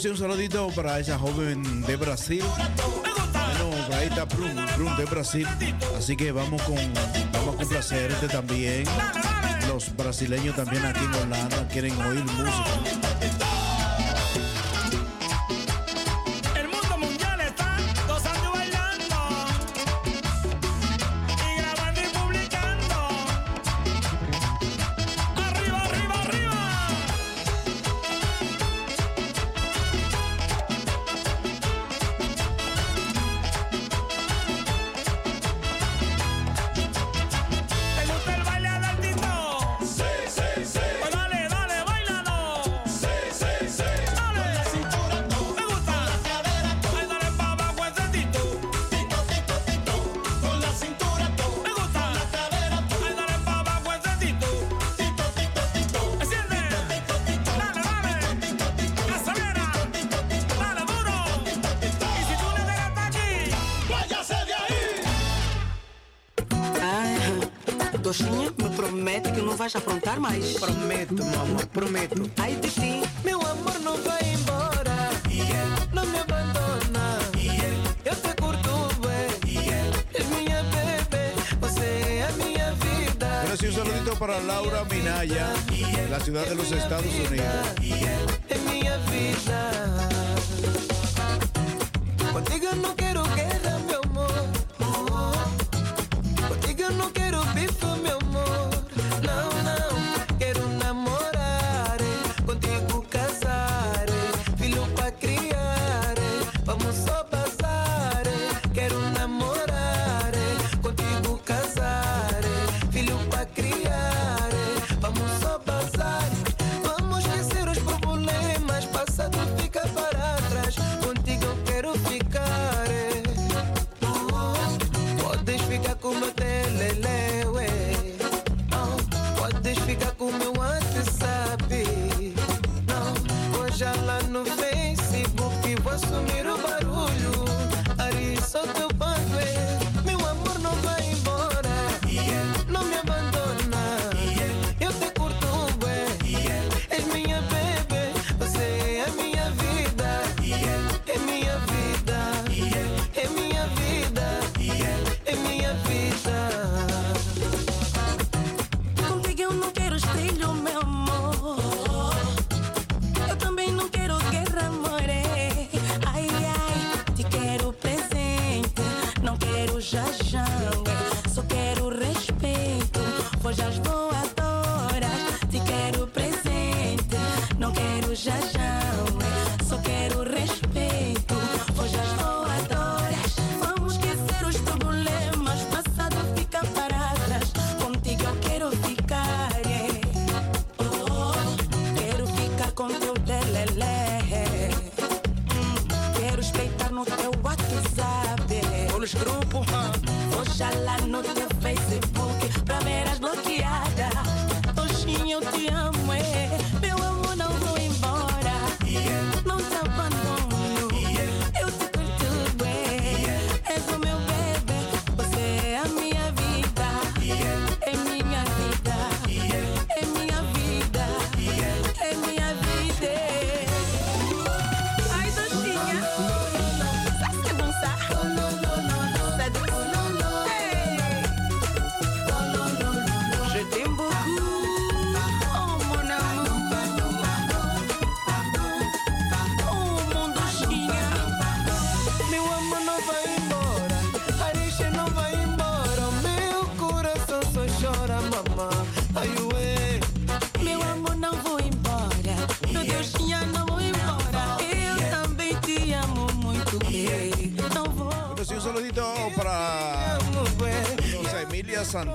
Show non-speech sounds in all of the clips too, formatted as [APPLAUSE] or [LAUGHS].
Claro, un saludito para esa joven de Brasil. Bueno, ahí está Prum, de Brasil. Así que vamos con vamos a complacerte este también. Los brasileños también aquí en Holanda quieren oír música.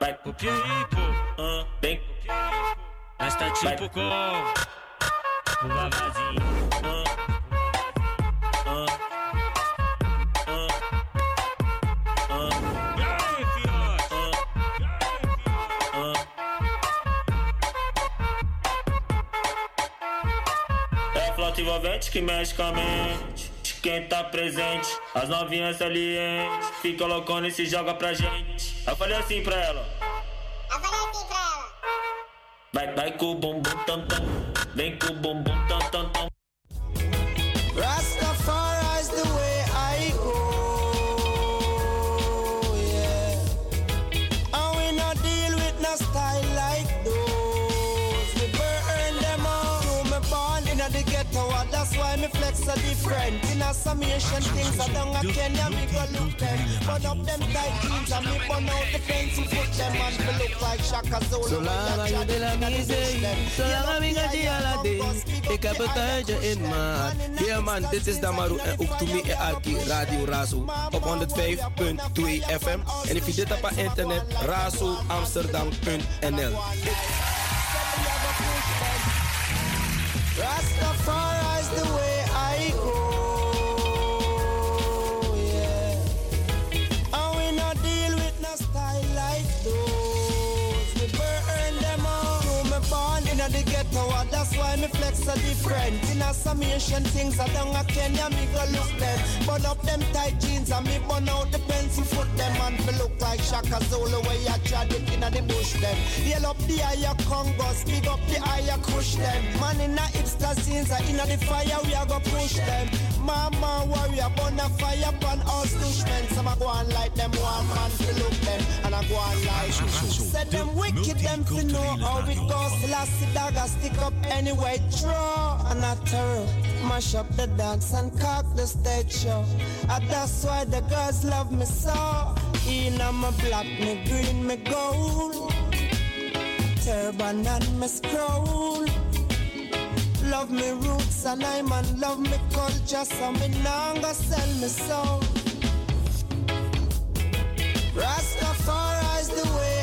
Vai, o Pipo, vem, nós tá tipo com o Vavazinho. Aí, fiote? É flauta envolvente que mexe com a mente. Quem tá presente, as novinhas salientes. Fica loucona e se joga pra gente. Eu falei assim pra ela. Eu falei assim pra ela. Vai, vai com o bumbum tam tam. Vem com o bumbum tam tam tam. Rastafari's the way I go. Yeah. And we not deal with no style like those. We burn them out. Me born in the ghetto, that's why me flex a different. A some Asian things, I don't a Kenya, me go look them. Burn up them tight jeans, and me burn out the pencil, put them on to look like Shaka Zulu. Zolang je de la misee, zolang ik het hier laat Ik heb het in maat. Yeah man, dit is Damaru en ook to me en Arki Radio Razo op 105.2 FM. En if je dit op internet, razoamsterdam.nl Rastafari's the way time if flex a different. In a some Asian things, I don't a Kenya, me go look them. Up them tight jeans, and me out the pencil foot them, and me look like Shaka Zulu, you tried it in the bush them. Yell up the higher Congos, big up the higher crush them. Man in the hipster scenes, uh, in the fire, we are go push them. Mama warrior, burn a fire upon us. Some a go on like them one man to look them, and I go on like Said them wicked, them to know how it goes. Last I stick up anyway, draw and I terror. Mash up the dance and cock the stage show. And ah, that's why the girls love me so. In my black, me green, me gold. Turban and me scroll. Love me roots and I man love me culture, so me nah go sell me soul. Rastafari's the way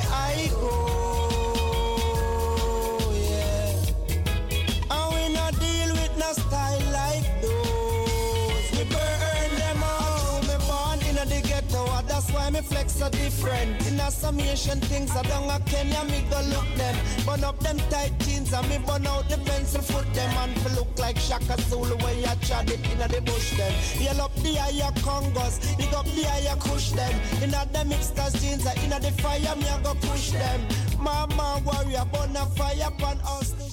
style like those. We burn them out. Me born in the ghetto, and that's why me flex so different. In a some Asian things, I don't a Kenya, me go look them. Burn up them tight jeans, and me burn out the pencil foot them, and fi look like Shaka Zulu when you trod it in the bush them. Yell up the higher Congos, big up the higher kush them. In a them mixed jeans, uh, in a the fire, me a go push them. Mama warrior, burn a fire upon us.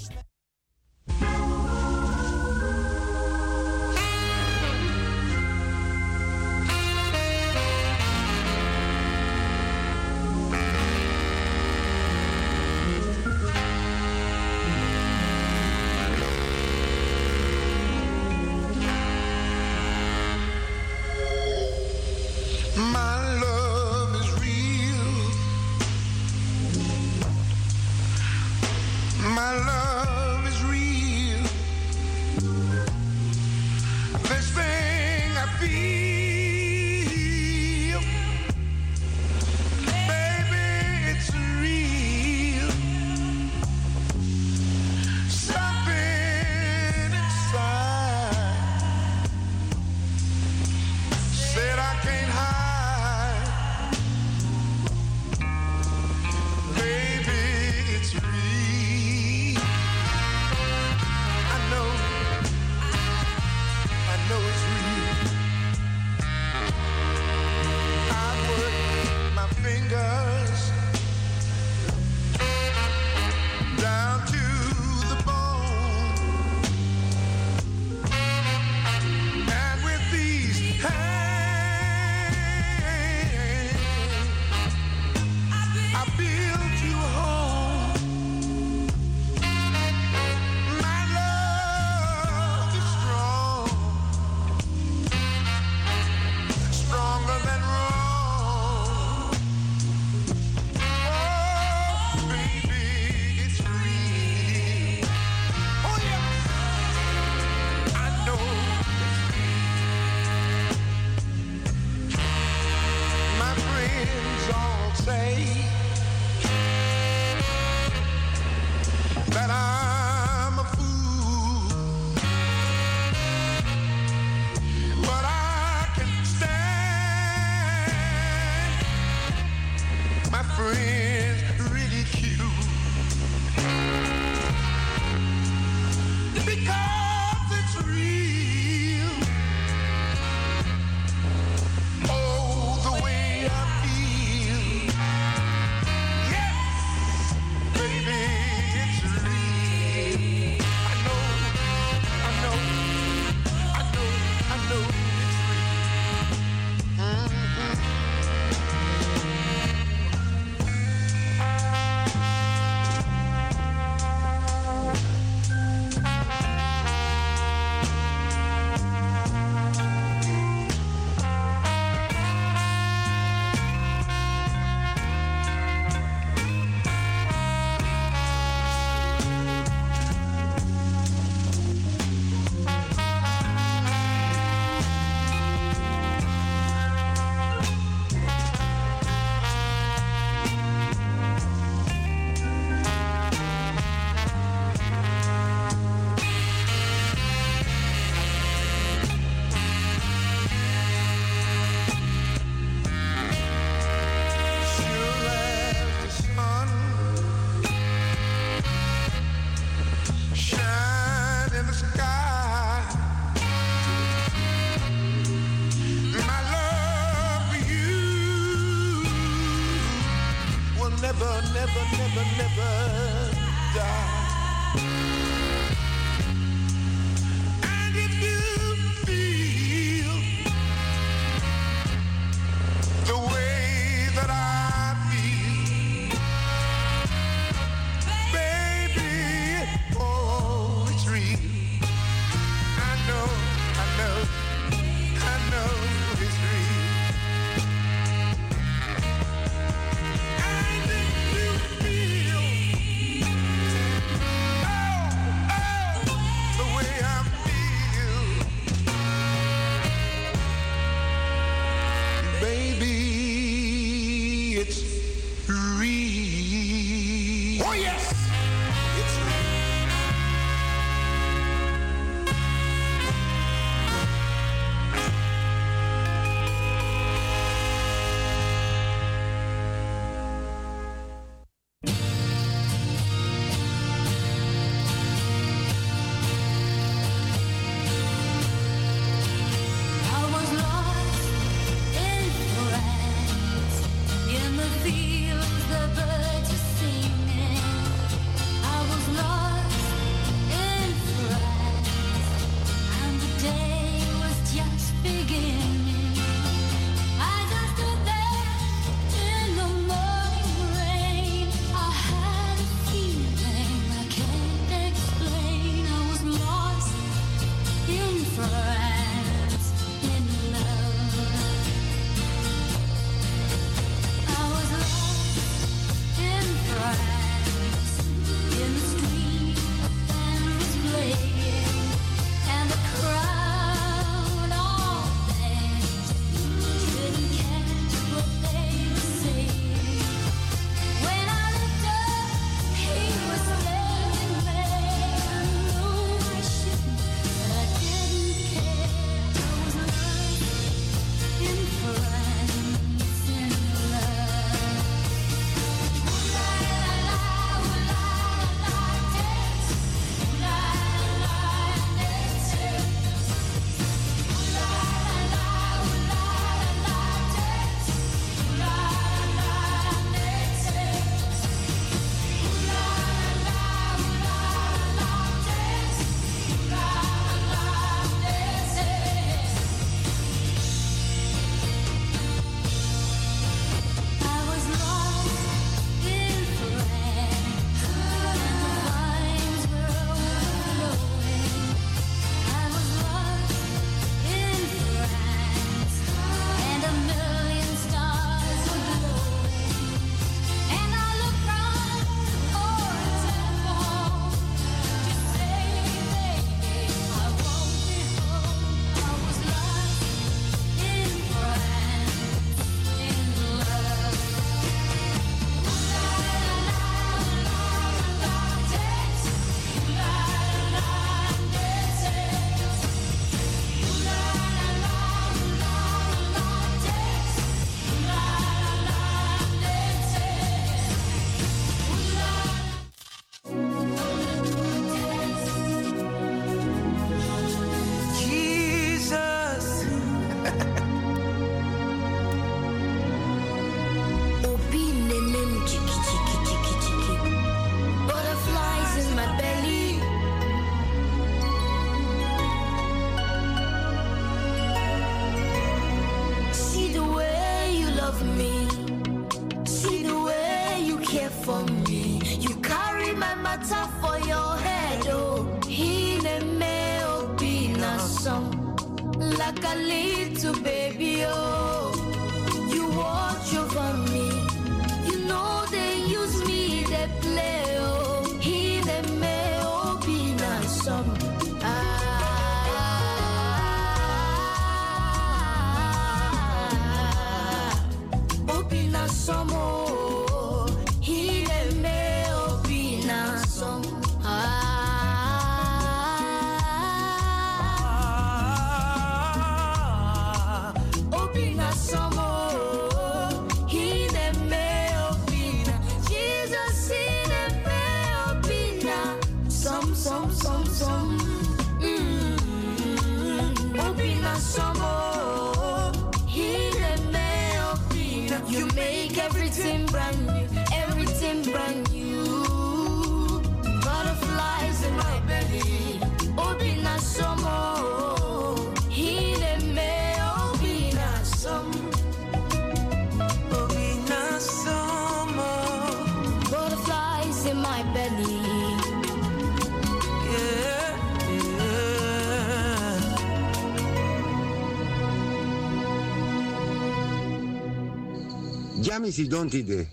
Jami si donti de.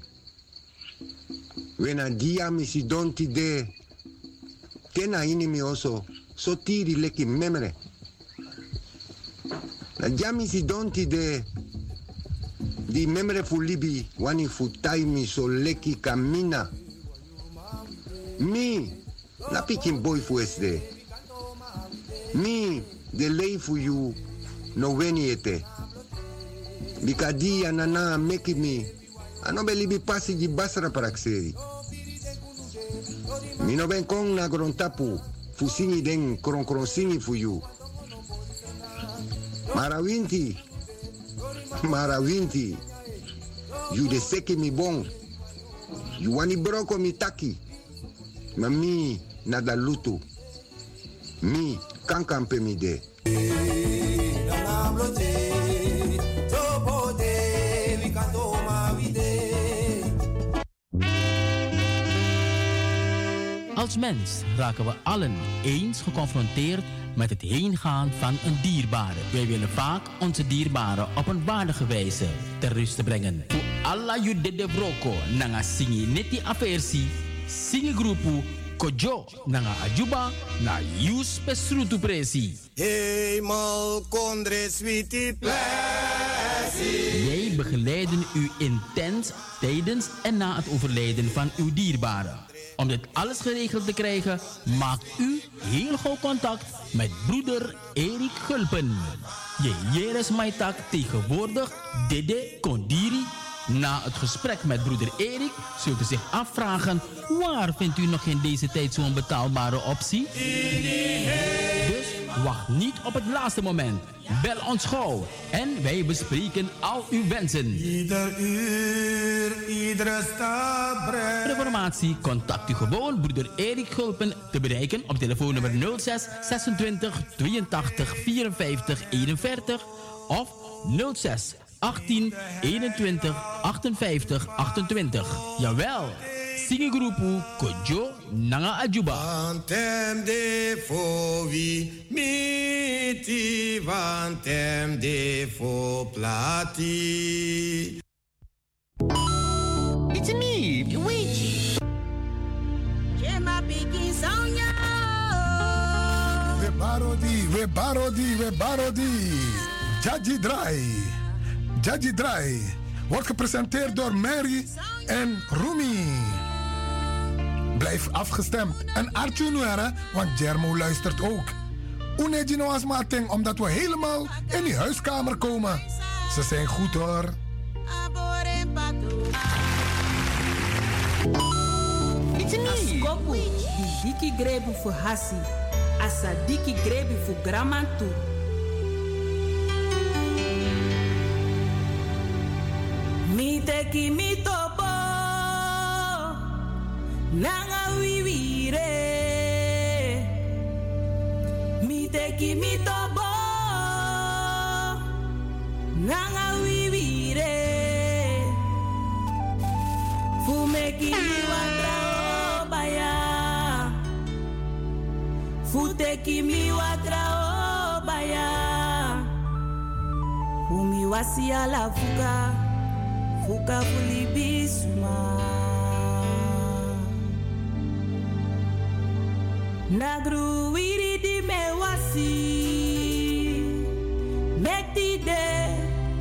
Wena diami si donti de. Kena ini mi oso. So tiri leki memere. Na jami si donti de. Di memere fu libi. Wani fu taimi so leki kamina. Mi. Na pikin boy fu esde. Mi. De lei fu you. No weni ete. Bikadi anana meki mi. Ano be libi pasi di basra parakseri. Mi no ben kong na grontapu. Fusini den kron kron sini fu you. Marawinti. [LAUGHS] Marawinti. You de seki mi bon. You wani broko mi taki. Ma mi na da. Mi kankampe mi de. Als mens raken we allen eens geconfronteerd met het heengaan van een dierbare. Wij willen vaak onze dierbaren op een waardige wijze ter rust brengen. Voor alla jude de broko nanga singi neti aversi, singi groepu kojo nanga ajuba na yus pesrutu presi. Hemel kondre sweetie Wij begeleiden u intens tijdens en na het overlijden van uw dierbaren. Om dit alles geregeld te krijgen, maakt u heel gauw contact met broeder Erik Gulpen. Je Jeres Maitak tegenwoordig Dede Kondiri. Na het gesprek met broeder Erik zult u zich afvragen... waar vindt u nog in deze tijd zo'n betaalbare optie? Wacht niet op het laatste moment. Bel ons gauw en wij bespreken al uw wensen. Ieder uur, iedere stap Voor informatie contact u gewoon broeder Erik Gulpen te bereiken op telefoonnummer 06 26 82 54 41 of 06 18 21 58 28. Jawel, Singegroepu Kojo Nanga Ajuba. Vantem de fo vi miti, vantem de fo plati. It's me, Luigi. Piki sonha. We barodi, we barodi, we barodi. Jaji Drai. Jaji Drai wordt gepresenteerd door Mary en Rumi. Blijf afgestemd. En Arthur Nuera, want Jermo luistert ook. Unejino Asmating, omdat we helemaal in die huiskamer komen. Ze zijn goed hoor. Askopu, di diki grebu fu hasi. Asa diki grebu fu gramantu. Mi teki mi topo. Nanga wiwire. Mi teki mi topo. Nanga wiwire. Fumeki mi baya. Futeki mi watra o baya. Fuka. Fuka fuli Nagru wiri di me wasi. Mekti de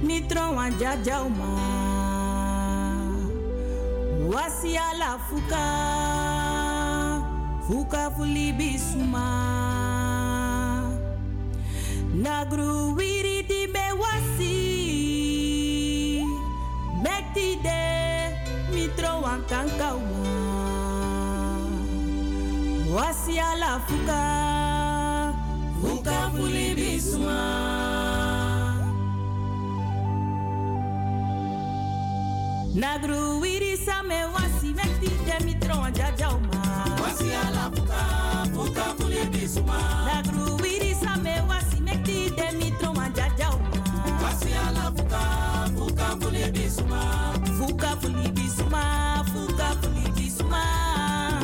mitron wan jajauma. Wasi ala fuka. Fuka fuli bisuma. Nagru wiri di me wasi. Mekti de. wasi ala fuka. Fuka fulibisuma nagru wirisa me wasi meti demitron jajauma wasi ala fuka fuka fulibisuma nagru wirisa me wasi meti demitron jajauma wasi ala fuka fuka bisuma, fuka fulibisuma fuka fulibisuma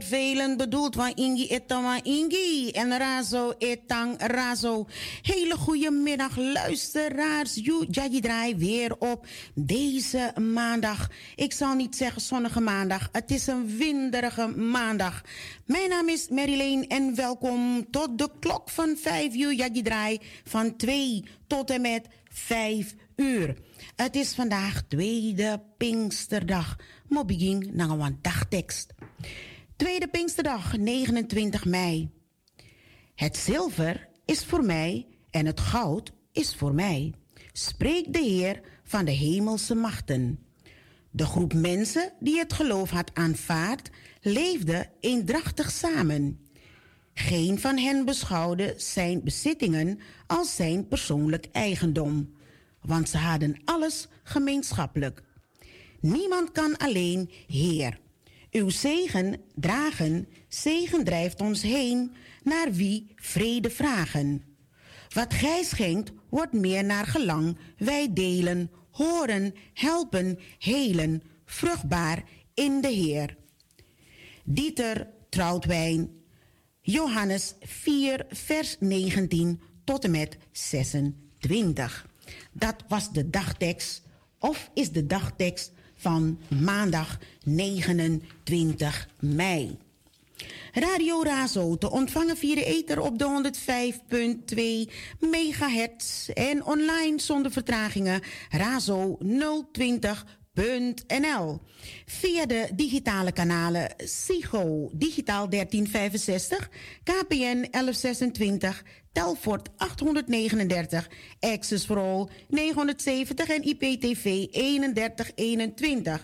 vervelend bedoeld. van ingi etama ingi. En razo etang razo. Hele goede middag luisteraars. Jaji draai weer op deze maandag. Ik zal niet zeggen zonnige maandag. Het is een winderige maandag. Mijn naam is Marilyn en welkom tot de klok van 5 uur. Jaji draai van 2 tot en met 5 uur. Het is vandaag tweede Pinksterdag. Mobiging naar nou, een dagtekst. Tweede Pinksterdag, 29 mei. Het zilver is voor mij en het goud is voor mij, spreekt de Heer van de hemelse machten. De groep mensen die het geloof had aanvaard, leefde eendrachtig samen. Geen van hen beschouwde zijn bezittingen als zijn persoonlijk eigendom, want ze hadden alles gemeenschappelijk. Niemand kan alleen Heer uw zegen dragen, zegen drijft ons heen, naar wie vrede vragen. Wat gij schenkt, wordt meer naar gelang, wij delen, horen, helpen, helen, vruchtbaar in de Heer. Dieter Troutwijn, Johannes 4, vers 19 tot en met 26. Dat was de dagtekst, of is de dagtekst van maandag 29 mei. Radio Razo te ontvangen via de ether op de 105.2 megahertz en online zonder vertragingen Razo 020 nl Via de digitale kanalen SIGO Digitaal 1365, KPN 1126, Telfort 839, Access for All 970 en IPTV 3121.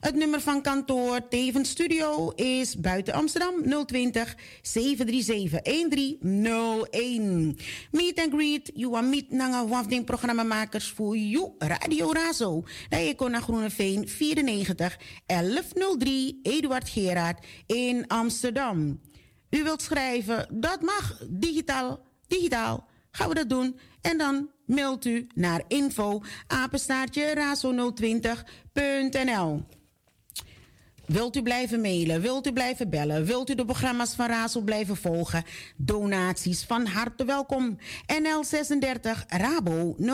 Het nummer van kantoor tevens studio is buiten Amsterdam 020 737 1301. Meet and greet, you are meet nanga wafding programmamakers voor you Radio Razo. Je kon naar Groeneveen 94 1103 Eduard Gerard in Amsterdam. U wilt schrijven, dat mag digitaal, digitaal. Gaan we dat doen en dan mailt u naar info apenstaartje razo020.nl. Wilt u blijven mailen? Wilt u blijven bellen? Wilt u de programma's van Razo blijven volgen? Donaties van harte welkom. NL36 Rabo 0148920500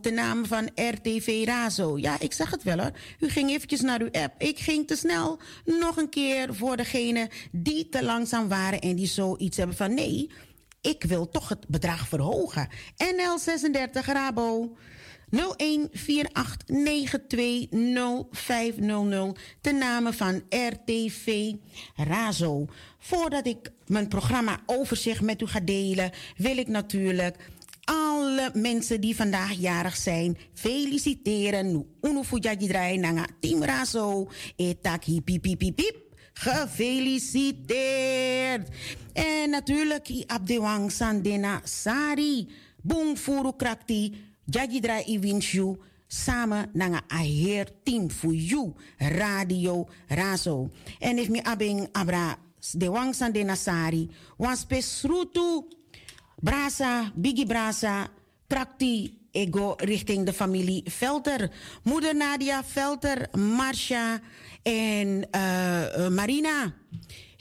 de naam van RTV Razo. Ja, ik zeg het wel hoor. U ging eventjes naar uw app. Ik ging te snel. Nog een keer voor degene die te langzaam waren en die zoiets hebben van nee, ik wil toch het bedrag verhogen. NL36 Rabo 0148920500 ten name van RTV Razo. Voordat ik mijn programma overzicht met u ga delen, wil ik natuurlijk alle mensen die vandaag jarig zijn feliciteren. Unu fujaji draai nanga team Razo. Etaki piep piep piep piep. Gefeliciteerd! En natuurlijk Abdewang Sandena Sari. Boom Furu Krakti. Jagidra Iwinshu. Samen naar een heer team voor you. Radio Razo. En if me abing abra de wang Sandena Sari. Was pesrutu. Brasa, Biggie Brasa. Krakti ego richting de familie Velter. Moeder Nadia Velter, Marcia en uh, Marina.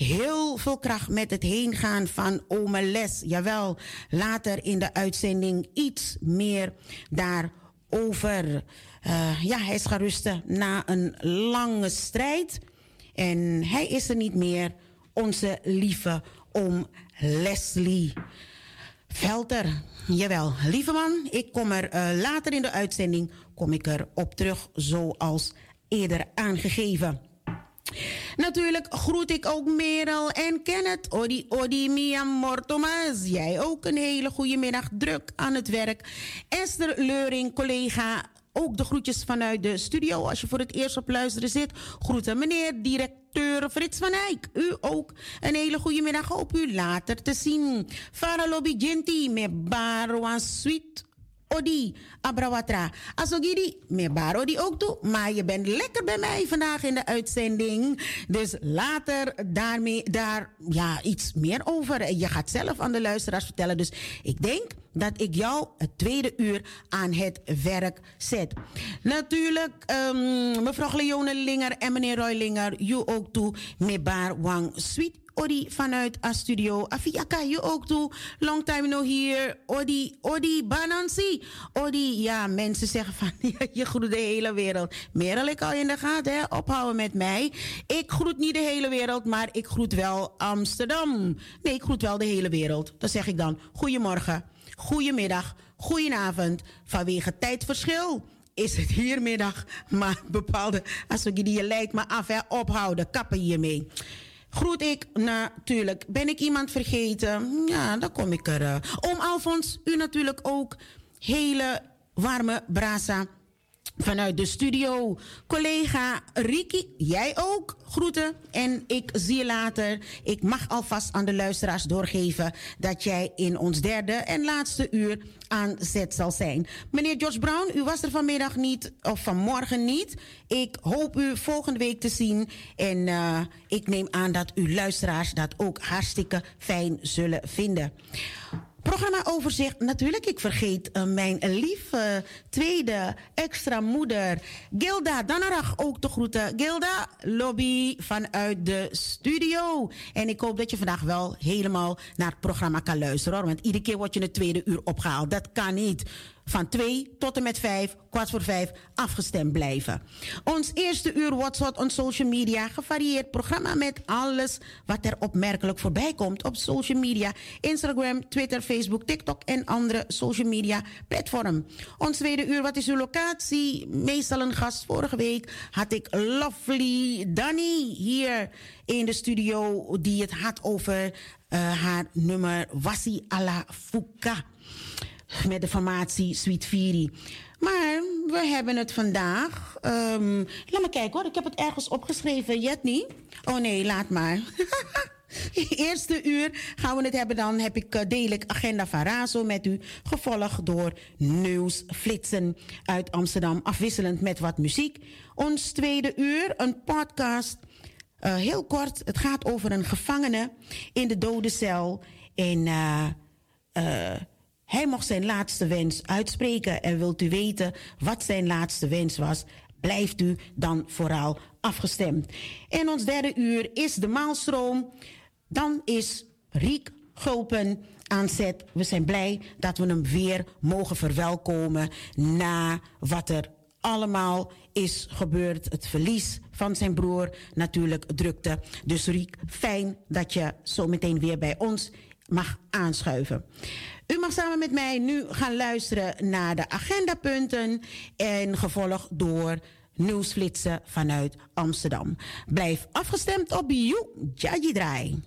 Heel veel kracht met het heengaan van ome Les. Jawel, later in de uitzending iets meer daarover. Uh, ja, hij is gerusten na een lange strijd. En hij is er niet meer. Onze lieve oom Leslie. Velter, jawel, lieve man, ik kom er uh, later in de uitzending kom ik er op terug, zoals eerder aangegeven. Natuurlijk groet ik ook Merel en Kenneth. Odi, odi, Mia Mortomas. Jij ook een hele goede middag. Druk aan het werk. Esther Leuring, collega. Ook de groetjes vanuit de studio. Als je voor het eerst op luisteren zit. Groeten meneer directeur Frits van Eyck. U ook een hele goede middag. Hoop u later te zien. Faralobi Ginti met Barwa Sweet Odi Abrawatra. Asogidi, me baro die ook toe. Maar je bent lekker bij mij vandaag in de uitzending. Dus later daarmee, daar ja, iets meer over. Je gaat zelf aan de luisteraars vertellen. Dus ik denk dat ik jou het tweede uur aan het werk zet. Natuurlijk, um, mevrouw Leone Linger en meneer Roy Linger, you ook toe. Me bar wang sweet Odi vanuit a studio. Afia kan je ook toe. Long time no here. Odi, Odi, Banansi. Odi, ja, mensen zeggen van [LAUGHS] je groet de hele wereld. Merel, ik al in de gaten, hè? Ophouden met mij. Ik groet niet de hele wereld, maar ik groet wel Amsterdam. Nee, ik groet wel de hele wereld. Dan zeg ik dan goedemorgen, goedemiddag, goedenavond. Vanwege tijdverschil is het hier middag. Maar bepaalde, als ik die je lijkt me af, hè, ophouden, kappen hiermee groet ik natuurlijk. Ben ik iemand vergeten? Ja, dan kom ik er. Uh. Oom Alfons, u natuurlijk ook. Hele warme brasa. vanuit de studio. Collega Riki, jij ook. Groeten en ik zie je later. Ik mag alvast aan de luisteraars doorgeven dat jij in ons derde en laatste uur aan zet zal zijn. Meneer George Brown, u was er vanmiddag niet, of vanmorgen niet. Ik hoop u volgende week te zien. En uh, ik neem aan dat uw luisteraars dat ook hartstikke fijn zullen vinden. Programma overzicht. Natuurlijk, ik vergeet uh, mijn lieve tweede extra moeder, Gilda Danarach, ook te groeten. Gilda, lobby vanuit de studio. En ik hoop dat je vandaag wel helemaal naar het programma kan luisteren. Want iedere keer word je het tweede uur opgehaald. Dat kan niet van 2 tot en met 5, kwart voor 5, afgestemd blijven. Ons eerste uur WhatsApp on social media. Gevarieerd programma met alles wat er opmerkelijk voorbij komt op social media. Instagram, Twitter, Facebook, TikTok en andere social media platform. Ons tweede uur, wat is uw locatie? Meestal een gast. Vorige week had ik Lovely Danny hier in de studio die het had over uh, haar nummer Wassi ala Fuka met de formatie Sweet Fury. Maar we hebben het vandaag. Um, laat me kijken hoor, ik heb het ergens opgeschreven. Jet niet? Oh nee, laat maar. [LAUGHS] Eerste uur gaan we het hebben. Dan heb ik, uh, deel Agenda van Razo met u. Gevolgd door nieuwsflitsen uit Amsterdam. Afwisselend met wat muziek. Ons tweede uur, een podcast. Uh, heel kort, het gaat over een gevangene in de dodencel. En uh, hij mocht zijn laatste wens uitspreken. En wilt u weten wat zijn laatste wens was, blijft u dan vooral afgestemd. En ons derde uur is de maalstroom. Dan is Riek Gulpen aan zet. We zijn blij dat we hem weer mogen verwelkomen na wat er allemaal is gebeurd. Het verlies van zijn broer, natuurlijk drukte. Dus Riek, fijn dat je zo meteen weer bij ons mag aanschuiven. U mag samen met mij nu gaan luisteren naar de agendapunten en gevolgd door nieuwsflitsen vanuit Amsterdam. Blijf afgestemd op You Jaji.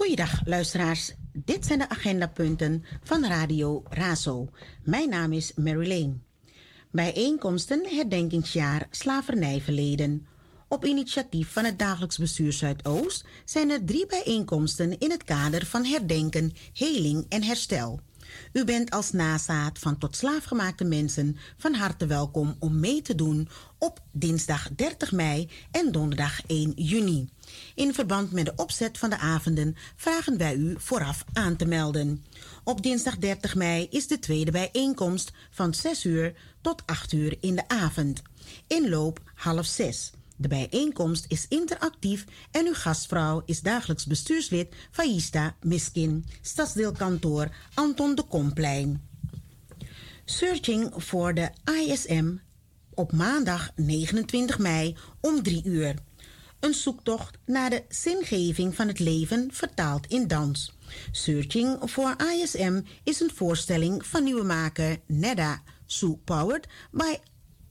Goeiedag luisteraars, dit zijn de agendapunten van Radio Razo. Mijn naam is Mary Lane. Bijeenkomsten herdenkingsjaar slavernijverleden. Op initiatief van het Dagelijks Bestuur Zuidoost zijn er drie bijeenkomsten in het kader van herdenken, heling en herstel. U bent als nazaat van tot slaafgemaakte mensen van harte welkom om mee te doen op dinsdag 30 mei en donderdag 1 juni. In verband met de opzet van de avonden vragen wij u vooraf aan te melden. Op dinsdag 30 mei is de tweede bijeenkomst van 6 uur tot 8 uur in de avond. Inloop half 6. De bijeenkomst is interactief en uw gastvrouw is dagelijks bestuurslid Faïsta Miskin, stadsdeelkantoor Anton de Komplein. Searching voor de ISM op maandag 29 mei om 3 uur. Een zoektocht naar de zingeving van het leven vertaald in dans. Searching for ISM is een voorstelling van nieuwe maker Neda Sue Powered by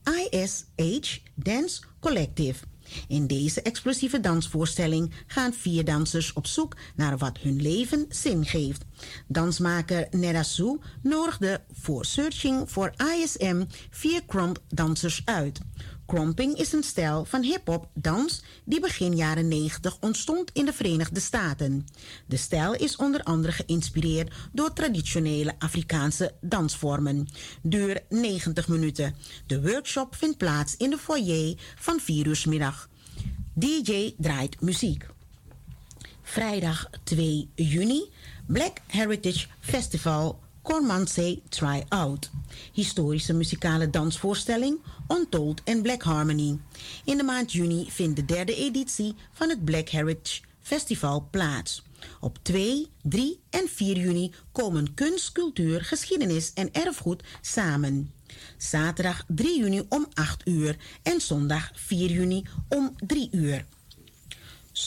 ISH Dance Collective. In deze explosieve dansvoorstelling gaan vier dansers op zoek naar wat hun leven zin geeft. Dansmaker Neda Sue nodigde voor Searching for ISM vier kromp dansers uit. Kromping is een stijl van hip-hop dans die begin jaren 90 ontstond in de Verenigde Staten. De stijl is onder andere geïnspireerd door traditionele Afrikaanse dansvormen. Duur 90 minuten. De workshop vindt plaats in de foyer van 4 uur middag. DJ draait muziek. Vrijdag 2 juni Black Heritage Festival Cormansee Try Out. Historische muzikale dansvoorstelling Untold en Black Harmony. In de maand juni vindt de derde editie van het Black Heritage Festival plaats. Op 2, 3 en 4 juni komen kunst, cultuur, geschiedenis en erfgoed samen. Zaterdag 3 juni om 8 uur en zondag 4 juni om 3 uur.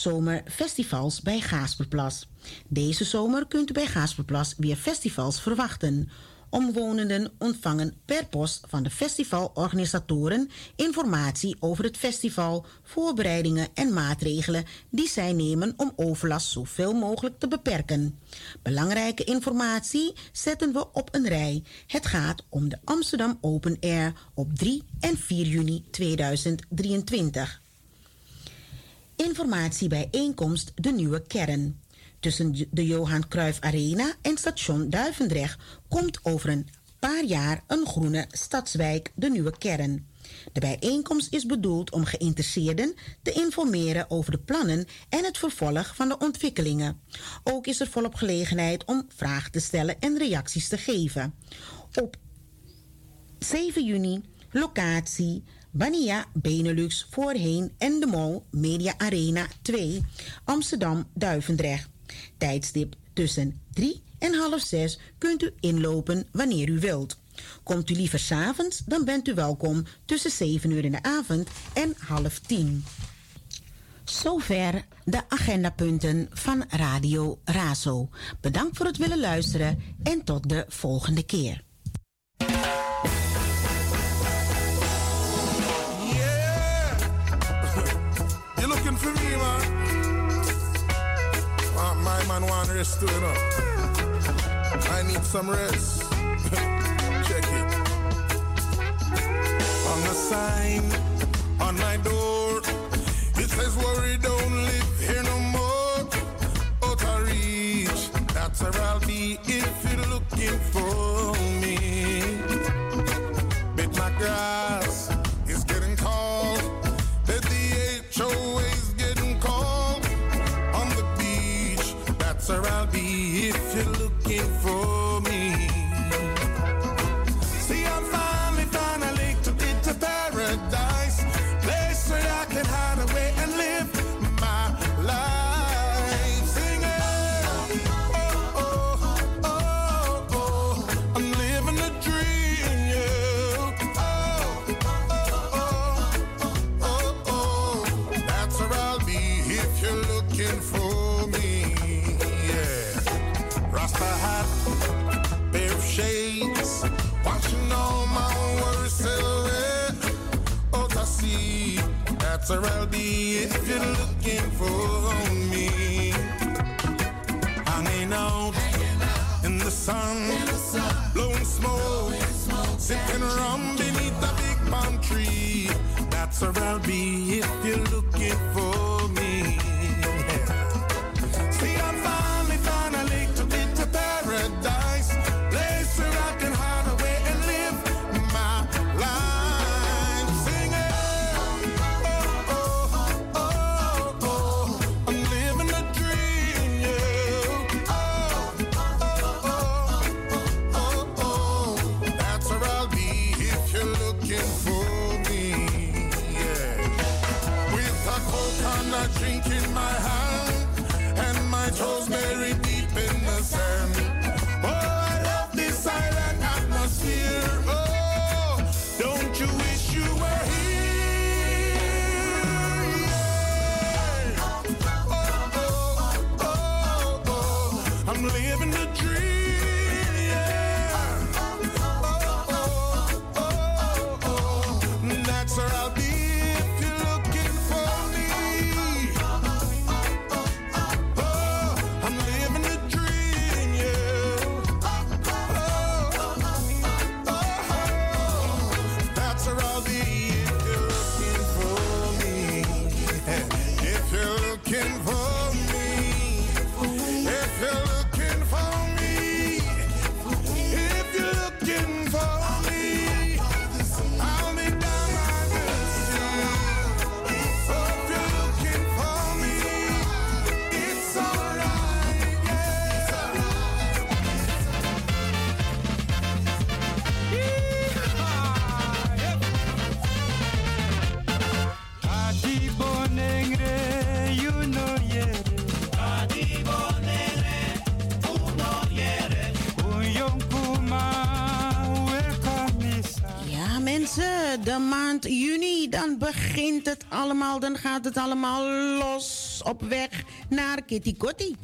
Zomerfestivals bij Gaasperplas. Deze zomer kunt u bij Gaasperplas weer festivals verwachten. Omwonenden ontvangen per post van de festivalorganisatoren informatie over het festival, voorbereidingen en maatregelen die zij nemen om overlast zoveel mogelijk te beperken. Belangrijke informatie zetten we op een rij. Het gaat om de Amsterdam Open Air op 3 en 4 juni 2023. Informatiebijeenkomst De Nieuwe Kern. Tussen de Johan Cruijff Arena en station Duivendrecht komt over een paar jaar een groene stadswijk De Nieuwe Kern. De bijeenkomst is bedoeld om geïnteresseerden te informeren over de plannen en het vervolg van de ontwikkelingen. Ook is er volop gelegenheid om vragen te stellen en reacties te geven. Op 7 juni, locatie Bania Benelux voorheen en de Mol Media Arena 2, Amsterdam Duivendrecht. Tijdstip tussen 3 en half 6 kunt u inlopen wanneer u wilt. Komt u liever s'avonds, dan bent u welkom tussen 7 uur in de avond en half 10. Zover de agendapunten van Radio Razo. Bedankt voor het willen luisteren en tot de volgende keer. Man want rest too, you know. I need some rest. [LAUGHS] Check it. On the sign on my door, it says worry don't live here no more. Out of reach, that's where I'll be if you're looking for me. Bit my grass that's where I'll be if you're looking for me. Hanging out in the sun, blowing smoke, sipping rum beneath the big palm tree. That's where I'll be if you're looking for me. Het allemaal los. Op weg naar Kitty Kotti.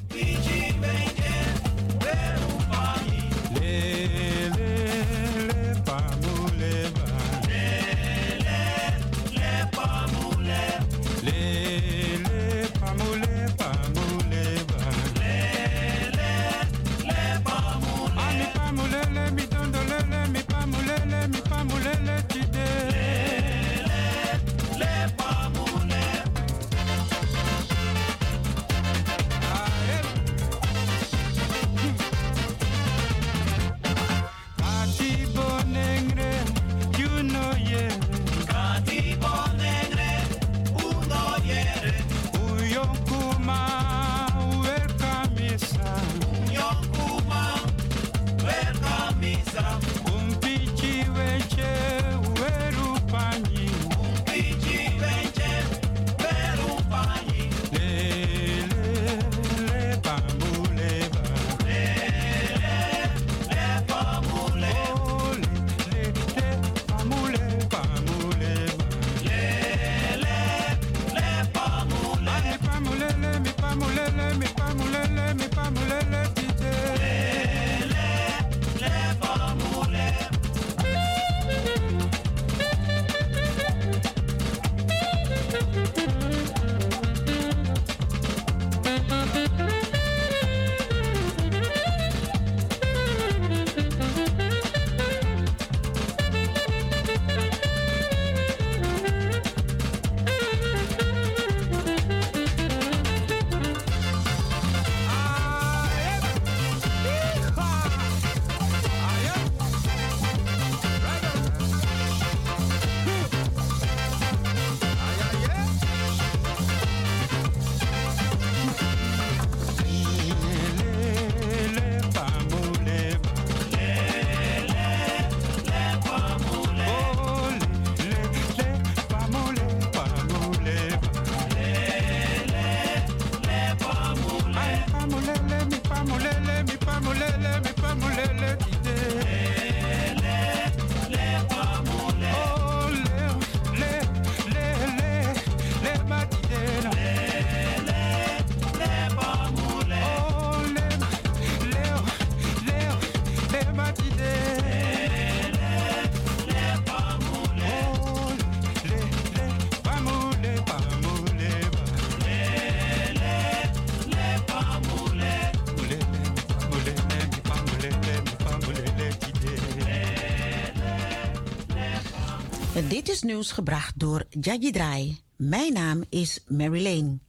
Nieuws gebracht door Jaggy Draai. Mijn naam is Mary.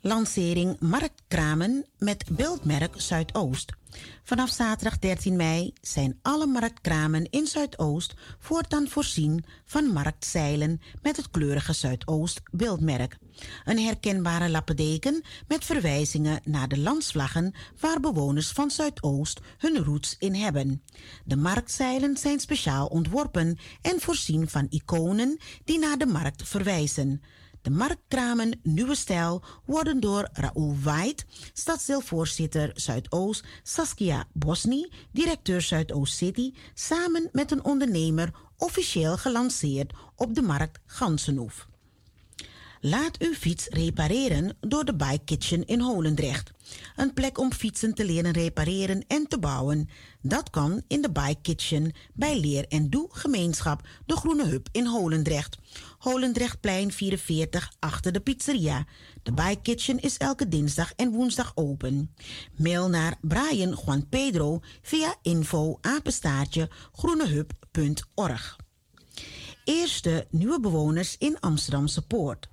Lancering Marktkramen met beeldmerk Zuidoost. Vanaf zaterdag 13 mei zijn alle marktkramen in Zuidoost voortaan voorzien van marktzeilen met het kleurige Zuidoost beeldmerk. Een herkenbare lappendeken met verwijzingen naar de landsvlaggen waar bewoners van Zuidoost hun roots in hebben. De marktzeilen zijn speciaal ontworpen en voorzien van iconen die naar de markt verwijzen. De marktkramen Nieuwe Stijl worden door Raoul White, stadsdeelvoorzitter Zuidoost, Saskia Bosni, directeur Zuidoost City, samen met een ondernemer officieel gelanceerd op de markt Gansenhoef. Laat uw fiets repareren door de Bike Kitchen in Holendrecht. Een plek om fietsen te leren repareren en te bouwen. Dat kan in de Bike Kitchen bij Leer en Doe gemeenschap De Groene Hub in Holendrecht. Holendrechtplein 44 achter de pizzeria. De Bike Kitchen is elke dinsdag en woensdag open. Mail naar Brian Juan Pedro via info apenstaartje groenehub.org. Eerste nieuwe bewoners in Amsterdamse Poort.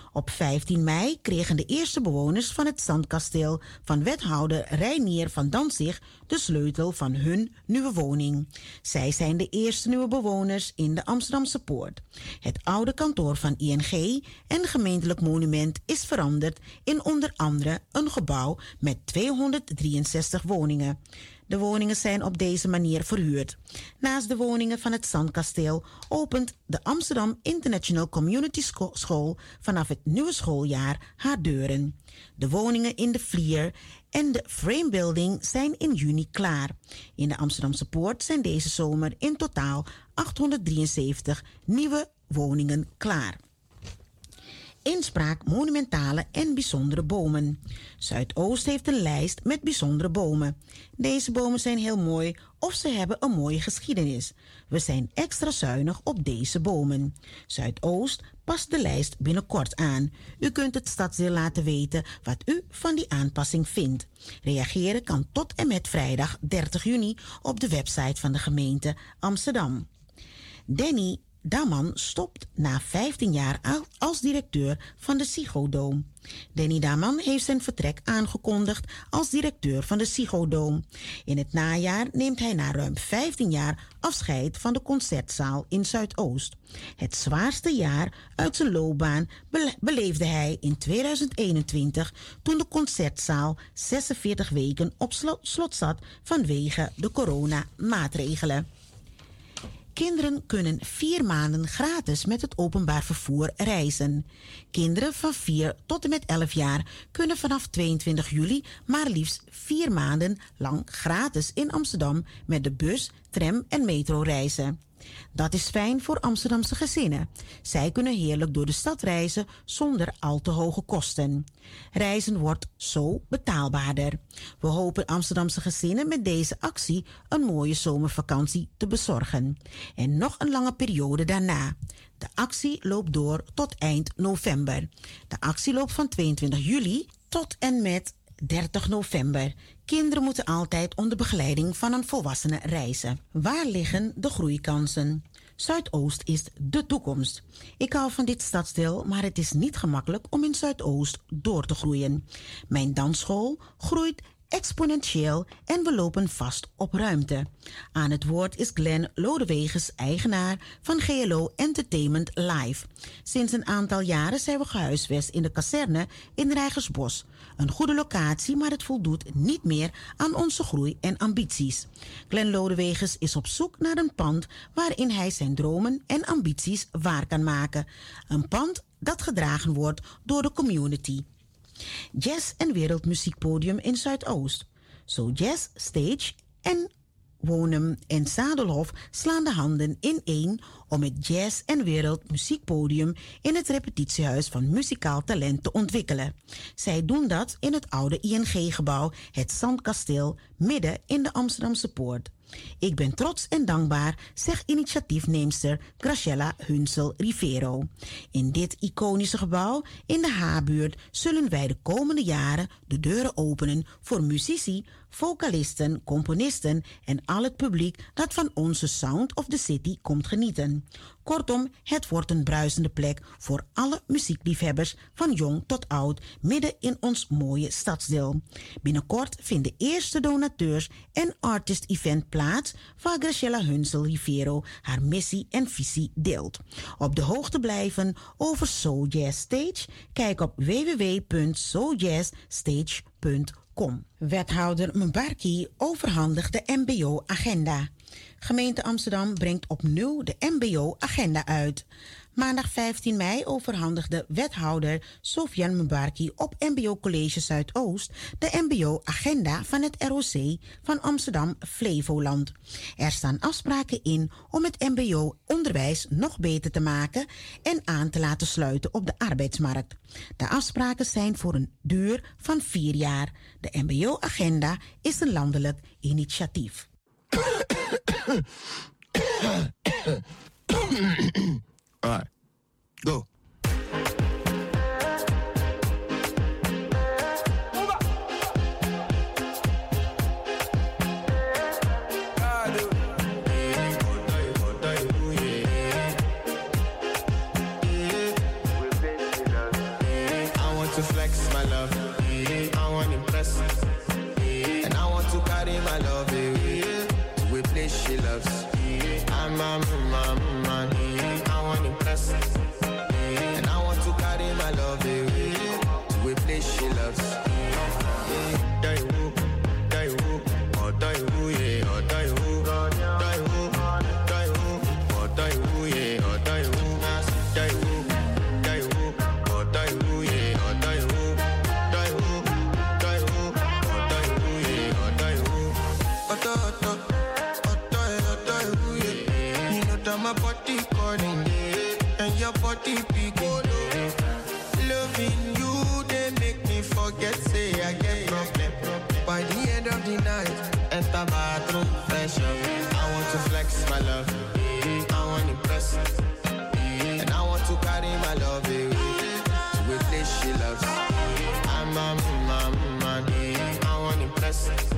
Op 15 mei kregen de eerste bewoners van het zandkasteel van wethouder Reinier van Danzig de sleutel van hun nieuwe woning. Zij zijn de eerste nieuwe bewoners in de Amsterdamse Poort. Het oude kantoor van ING en gemeentelijk monument is veranderd in onder andere een gebouw met 263 woningen. De woningen zijn op deze manier verhuurd. Naast de woningen van het Zandkasteel opent de Amsterdam International Community Scho- School vanaf het nieuwe schooljaar haar deuren. De woningen in de Vlier en de Frame Building zijn in juni klaar. In de Amsterdamse Poort zijn deze zomer in totaal 873 nieuwe woningen klaar. Inspraak monumentale en bijzondere bomen. Zuidoost heeft een lijst met bijzondere bomen. Deze bomen zijn heel mooi of ze hebben een mooie geschiedenis. We zijn extra zuinig op deze bomen. Zuidoost past de lijst binnenkort aan. U kunt het stadsdeel laten weten wat u van die aanpassing vindt. Reageren kan tot en met vrijdag 30 juni op de website van de gemeente Amsterdam. Danny Daman stopt na 15 jaar al- als directeur van de Psychodoom. Danny Daman heeft zijn vertrek aangekondigd als directeur van de Psychodoom. In het najaar neemt hij na ruim 15 jaar afscheid van de concertzaal in Zuidoost. Het zwaarste jaar uit zijn loopbaan bele- beleefde hij in 2021 toen de concertzaal 46 weken op slot zat vanwege de coronamaatregelen. Kinderen kunnen vier maanden gratis met het openbaar vervoer reizen. Kinderen van 4 tot en met 11 jaar kunnen vanaf 22 juli maar liefst vier maanden lang gratis in Amsterdam met de bus, tram en metro reizen. Dat is fijn voor Amsterdamse gezinnen. Zij kunnen heerlijk door de stad reizen zonder al te hoge kosten. Reizen wordt zo betaalbaarder. We hopen Amsterdamse gezinnen met deze actie een mooie zomervakantie te bezorgen. En nog een lange periode daarna. De actie loopt door tot eind november. De actie loopt van 22 juli tot en met 30 november. Kinderen moeten altijd onder begeleiding van een volwassene reizen. Waar liggen de groeikansen? Zuidoost is de toekomst. Ik hou van dit stadsdeel, maar het is niet gemakkelijk om in Zuidoost door te groeien. Mijn dansschool groeit exponentieel en we lopen vast op ruimte. Aan het woord is Glenn Lodewegens, eigenaar van GLO Entertainment Live. Sinds een aantal jaren zijn we gehuisvest in de kazerne in Rijgersbos. Een goede locatie, maar het voldoet niet meer aan onze groei en ambities. Glenn Lodewegens is op zoek naar een pand waarin hij zijn dromen en ambities waar kan maken. Een pand dat gedragen wordt door de community. Jazz- en wereldmuziekpodium in Zuidoost. Zo Jazz Stage en Wonem en Zadelhof slaan de handen in één om het jazz- en wereldmuziekpodium in het repetitiehuis van muzikaal talent te ontwikkelen. Zij doen dat in het oude ING-gebouw, het Zandkasteel, midden in de Amsterdamse Poort. Ik ben trots en dankbaar, zegt initiatiefneemster Graciela Hunsel Rivero. In dit iconische gebouw in de H-buurt zullen wij de komende jaren de deuren openen voor muzici, vocalisten, componisten en al het publiek dat van onze Sound of the City komt genieten. Kortom, het wordt een bruisende plek voor alle muziekliefhebbers van jong tot oud midden in ons mooie stadsdeel. Binnenkort vinden eerste donateurs en artist event plaats waar Graciela Hunsel Rivero haar missie en visie deelt. Op de hoogte blijven over Soul Jazz Stage? Kijk op Wethouder Mbarki overhandigt de MBO-agenda. Gemeente Amsterdam brengt opnieuw de MBO-agenda uit. Maandag 15 mei overhandigde wethouder Sofian Mbarki op MBO College Zuidoost de MBO-agenda van het ROC van Amsterdam Flevoland. Er staan afspraken in om het MBO-onderwijs nog beter te maken en aan te laten sluiten op de arbeidsmarkt. De afspraken zijn voor een duur van vier jaar. De MBO-agenda is een landelijk initiatief. All right, go. calling. And your body big. Oh, loving you, they make me forget, say I get problem. By the end of the night, enter bathroom, fresh up. I want to flex my love, I want to press, and I want to carry my love away to a place she loves. I'm a man, I want to press.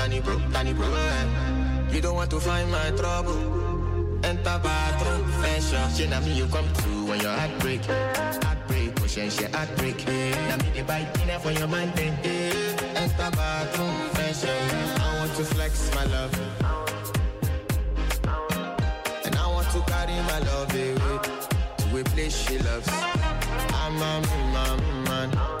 Danny Bro, Danny Bro. You don't want to find my trouble. Enter bathroom, fashion. She na me you come to when your heart break. Heart break, pushing she heart break. Na me they buy dinner for your mind. then. Enter bathroom, fashion. I want to flex my love. And I want to carry my love away to a place she loves. I'm a man, man, man.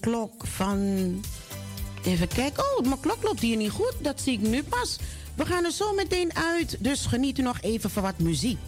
klok van. Even kijken. Oh, mijn klok loopt hier niet goed. Dat zie ik nu pas. We gaan er zo meteen uit. Dus geniet u nog even van wat muziek.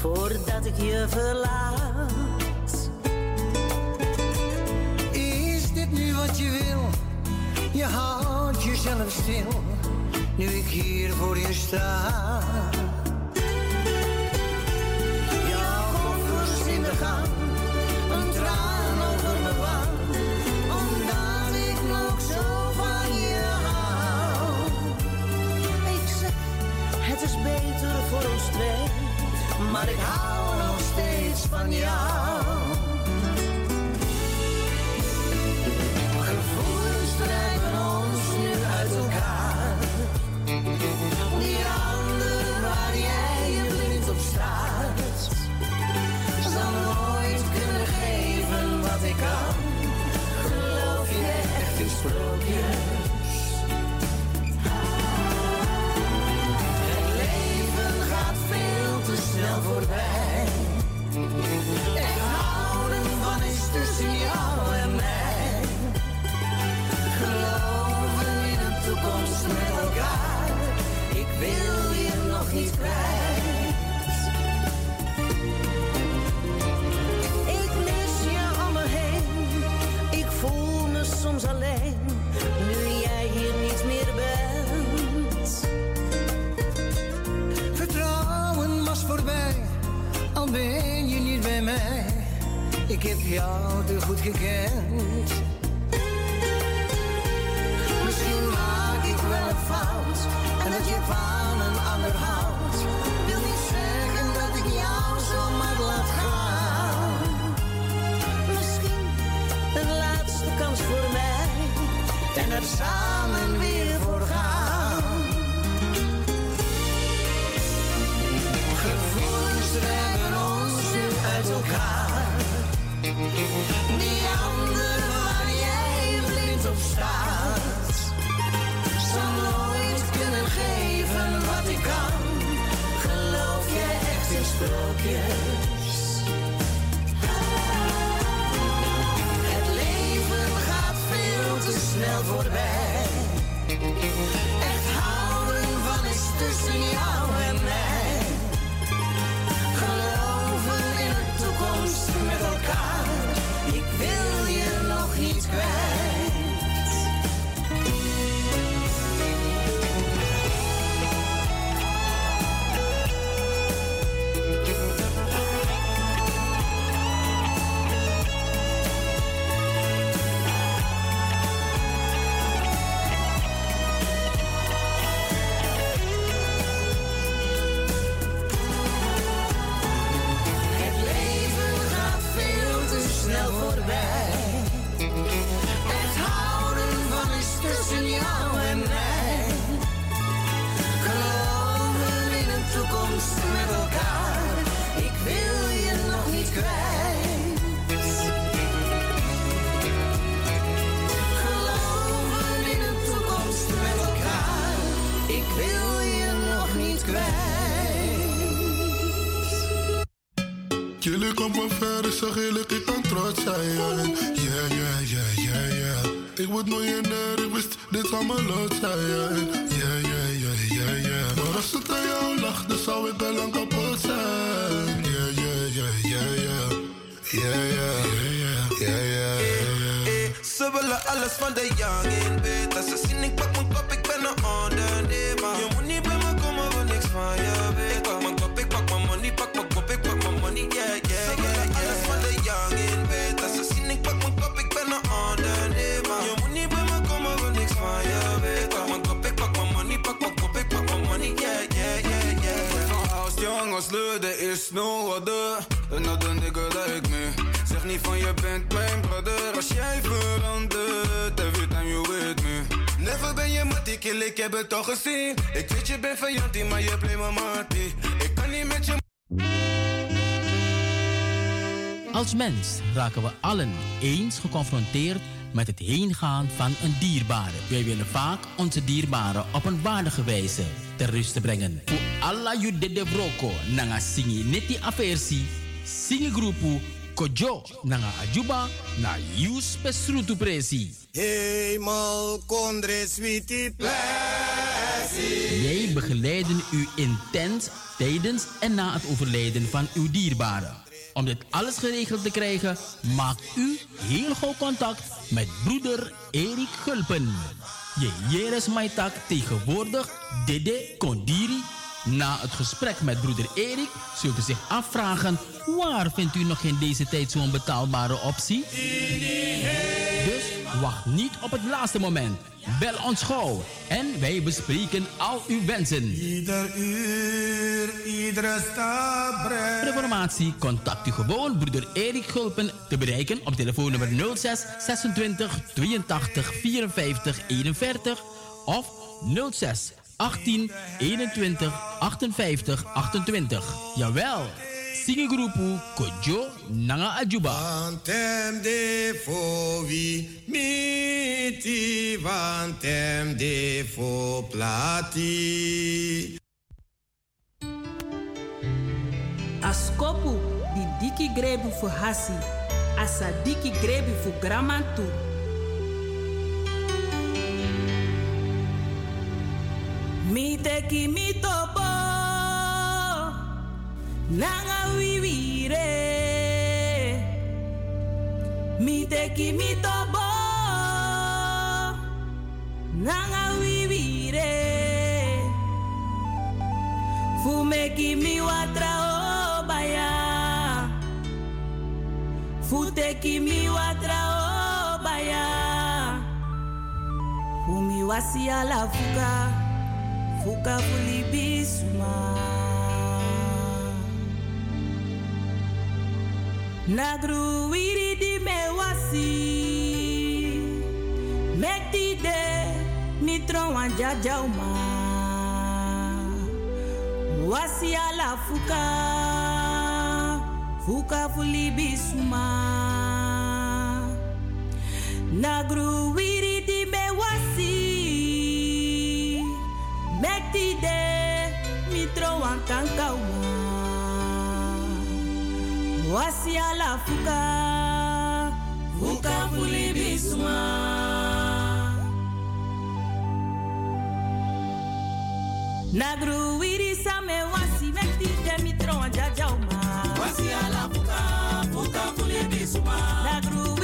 Voordat ik je verlaat. Jullie komen ver, zeg eerlijk, ik kan trots zijn. Ja, ja, ja, ja, ja. Ik word miljonair, ik wist, dit zou mijn lot zijn. Ja, ja, ja, ja, ja. Maar als het aan jou lag, dan zou ik al lang kapot zijn. Ja, ja, ja, ja, ja. Ja, ja, ja, ja, ja. Ze willen alles van de bed. Als ze zien ik pak mijn kop, ik ben een ondernemer. Je moet niet bij me komen, wil niks van je weet. Als leude is no other. Another nigga like me. Zeg niet van je bent mijn brother. Als jij verandert Every time you with me. Never ben je mattie kill, ik heb het toch gezien. Ik weet je bent vijantie, maar je play me mattie. Ik kan niet met je Als mens raken we allen eens geconfronteerd met het heengaan van een dierbare. Wij willen vaak onze dierbaren op een waardige wijze ter rust brengen. Voor alla you de broko nanga singi neti aversi, singi groepu kojo nanga ajuba na yus pesrutu presi. Hemel, kondre, sweetie, Wij begeleiden u intens tijdens en na het overlijden van uw dierbaren. Om dit alles geregeld te krijgen, maakt u heel gauw contact met broeder Erik Gulpen. Je Jeres Maitak tegenwoordig Dede Kondiri. Na het gesprek met broeder Erik zult u zich afvragen... waar vindt u nog in deze tijd zo'n betaalbare optie? Dus wacht niet op het laatste moment. Bel ons gauw en wij bespreken al uw wensen. Ieder uur, iedere stap Voor informatie contact u gewoon broeder Erik Gulpen te bereiken op telefoonnummer 06 26 82 54 41 of 06 18 21 58 28. Jawel, Singegroepu Kojo Nanga Ajuba. Vantem de fo vi miti, vantem de fo plati. Askopu di diki grebu fu hasi. Asa diki grebu fu gramantu. miteki mitopo nanga wiwire miteki mitopo nanga wiwire fumeki miwatra obaya futeki miwatra obaya fumiwasi alafuka fuka vulibisuma nagruiri di mewasi metide nitron wanjajauma wasi ala fuka. Fuka vulibisuma nagruiri di mewasi Mekti de mi trowa kanka uma Wasi ala fuka Fuka fuli bisuma Nagru wiri je wasi mekti de mi trowa jaja uma Wasi ala fuka Fuka fuli bisuma Nagru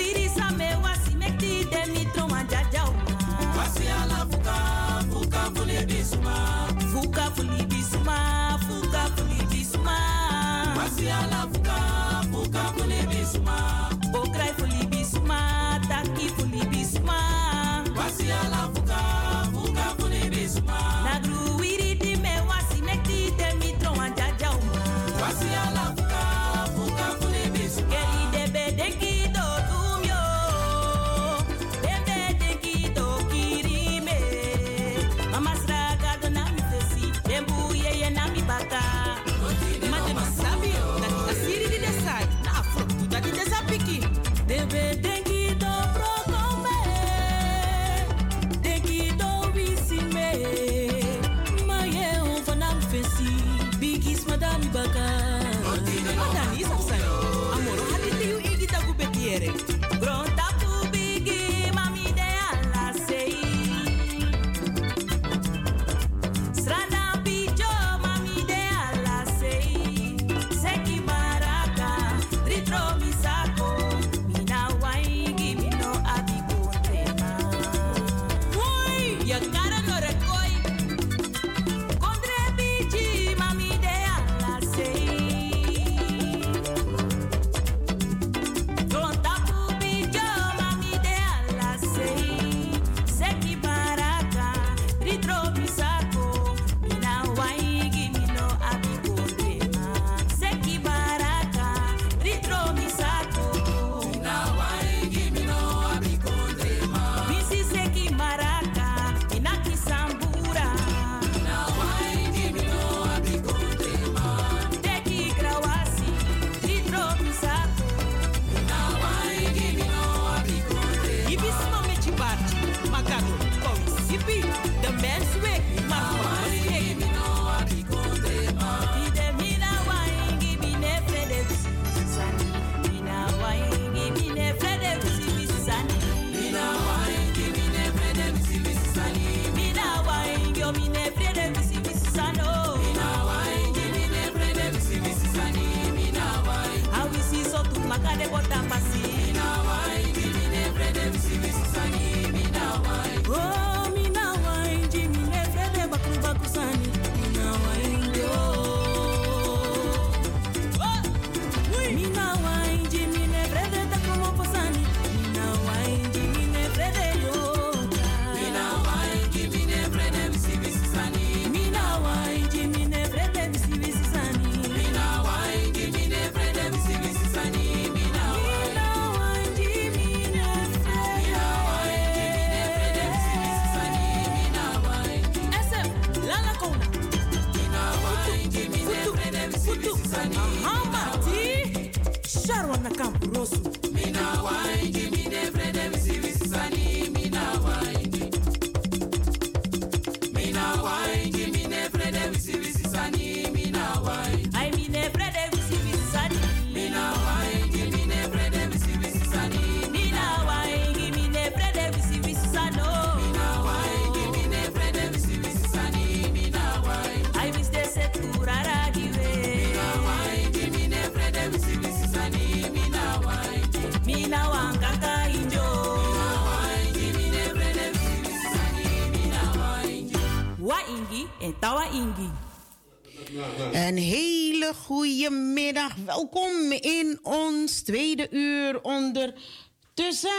Welkom in ons tweede uur ondertussen.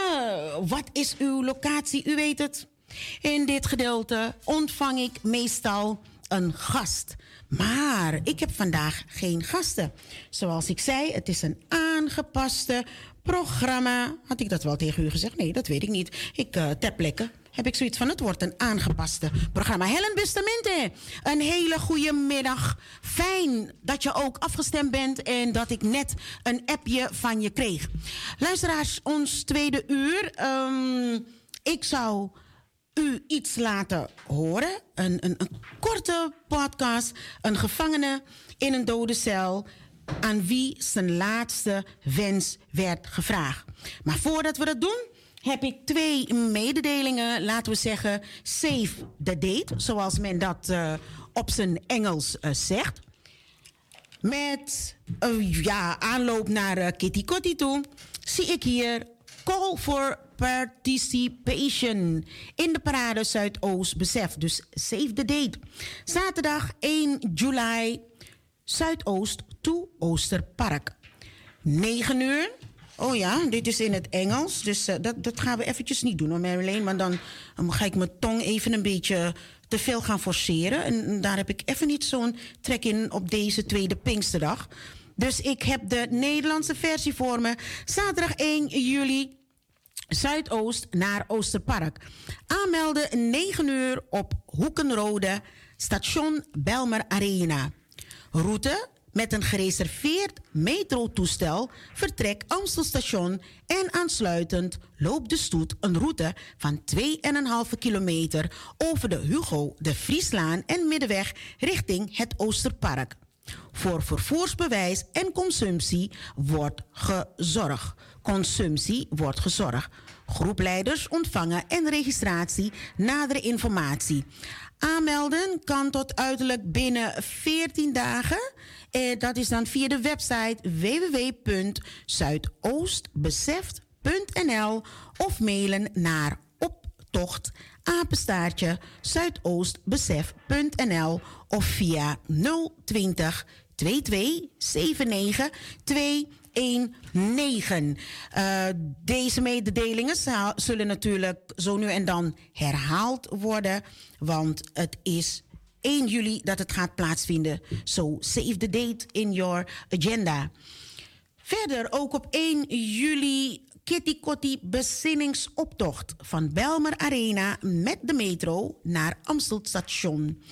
Wat is uw locatie? U weet het. In dit gedeelte ontvang ik meestal een gast. Maar ik heb vandaag geen gasten. Zoals ik zei, het is een aangepaste programma. Had ik dat wel tegen u gezegd? Nee, dat weet ik niet. Ik eh, ter plekke heb ik zoiets van het wordt een aangepaste programma. Helen Bustamante, een hele goede middag. Fijn dat je ook afgestemd bent en dat ik net een appje van je kreeg. Luisteraars, ons tweede uur. ehm, ik zou u iets laten horen. Een, een, een korte podcast. Een gevangene in een dode cel aan wie zijn laatste wens werd gevraagd. Maar voordat we dat doen, heb ik twee mededelingen. Laten we zeggen, save the date, zoals men dat eh, op zijn Engels eh, zegt. Met eh, ja, aanloop naar Kitty Kotti toe, zie ik hier call for participation in de parade Zuidoost Besef. Dus save the date. Zaterdag 1 juli, Zuidoost toe Oosterpark. 9 uur. Oh ja, dit is in het Engels. Dus eh, dat, dat gaan we eventjes niet doen hoor, Marilyn. Maar dan, ga ik mijn tong even een beetje te veel gaan forceren. En daar heb ik even niet zo'n trek in op deze tweede Pinksterdag. Dus ik heb de Nederlandse versie voor me. Zaterdag 1 juli, Zuidoost naar Oosterpark. Aanmelden 9 uur op Hoekenrode, station Belmer Arena. Route met een gereserveerd metrotoestel vertrek Amstelstation en aansluitend loopt de stoet een route van 2,5 kilometer over de Hugo de Vrieslaan en Middenweg richting het Oosterpark. Voor vervoersbewijs en consumptie wordt gezorgd. Consumptie wordt gezorgd. Groepleiders ontvangen en registratie nadere informatie. Aanmelden kan tot uiterlijk binnen 14 dagen. Eh, dat is dan via de website www.zuidoostbeseft.nl of mailen naar optocht apenstaartje of via 020 2279 219. Eh, deze mededelingen zullen natuurlijk zo nu en dan herhaald worden, want het is 1 juli dat het gaat plaatsvinden. So save the date in your agenda. Verder ook op 1 juli Kitty Kotti bezinningsoptocht van Belmer Arena met de metro naar Amstelstation.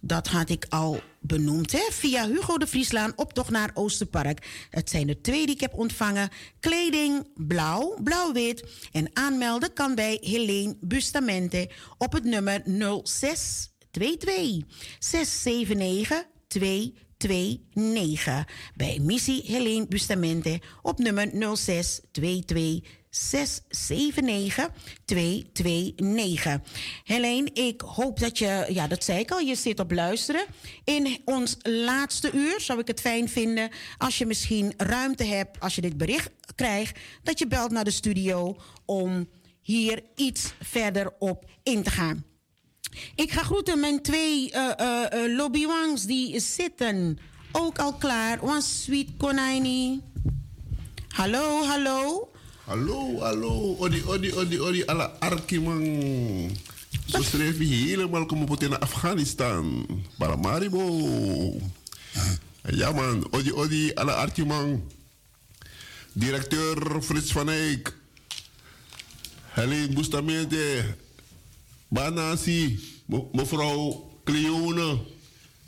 Dat had ik al benoemd. Hè? Via Hugo de Vrieslaan optocht naar Oosterpark. Het zijn er twee die ik heb ontvangen. Kleding blauw, blauw-wit. En aanmelden kan bij Helene Bustamente op het nummer 0622 679 229. Bij Missie Helene Bustamente op nummer 0622 679 229. Helene, ik hoop dat je, ja, dat zei ik al, je zit op luisteren. In ons laatste uur zou ik het fijn vinden als je misschien ruimte hebt, als je dit bericht krijgt, dat je belt naar de studio om hier iets verder op in te gaan. Ik ga groeten mijn twee uh, lobbywangs die zitten ook al klaar. One sweet konijnie. Hallo, hallo. Hallo, hallo. Odi, odi, odi, odi. Alla arkimang. Zo schreef je helemaal komen op naar Afghanistan. Paramaribo. Ja man, odi, odi, alla arkimang. Directeur Frits van Eyck. Helene Bustamante. Banasi. me- Mevrouw Cleone.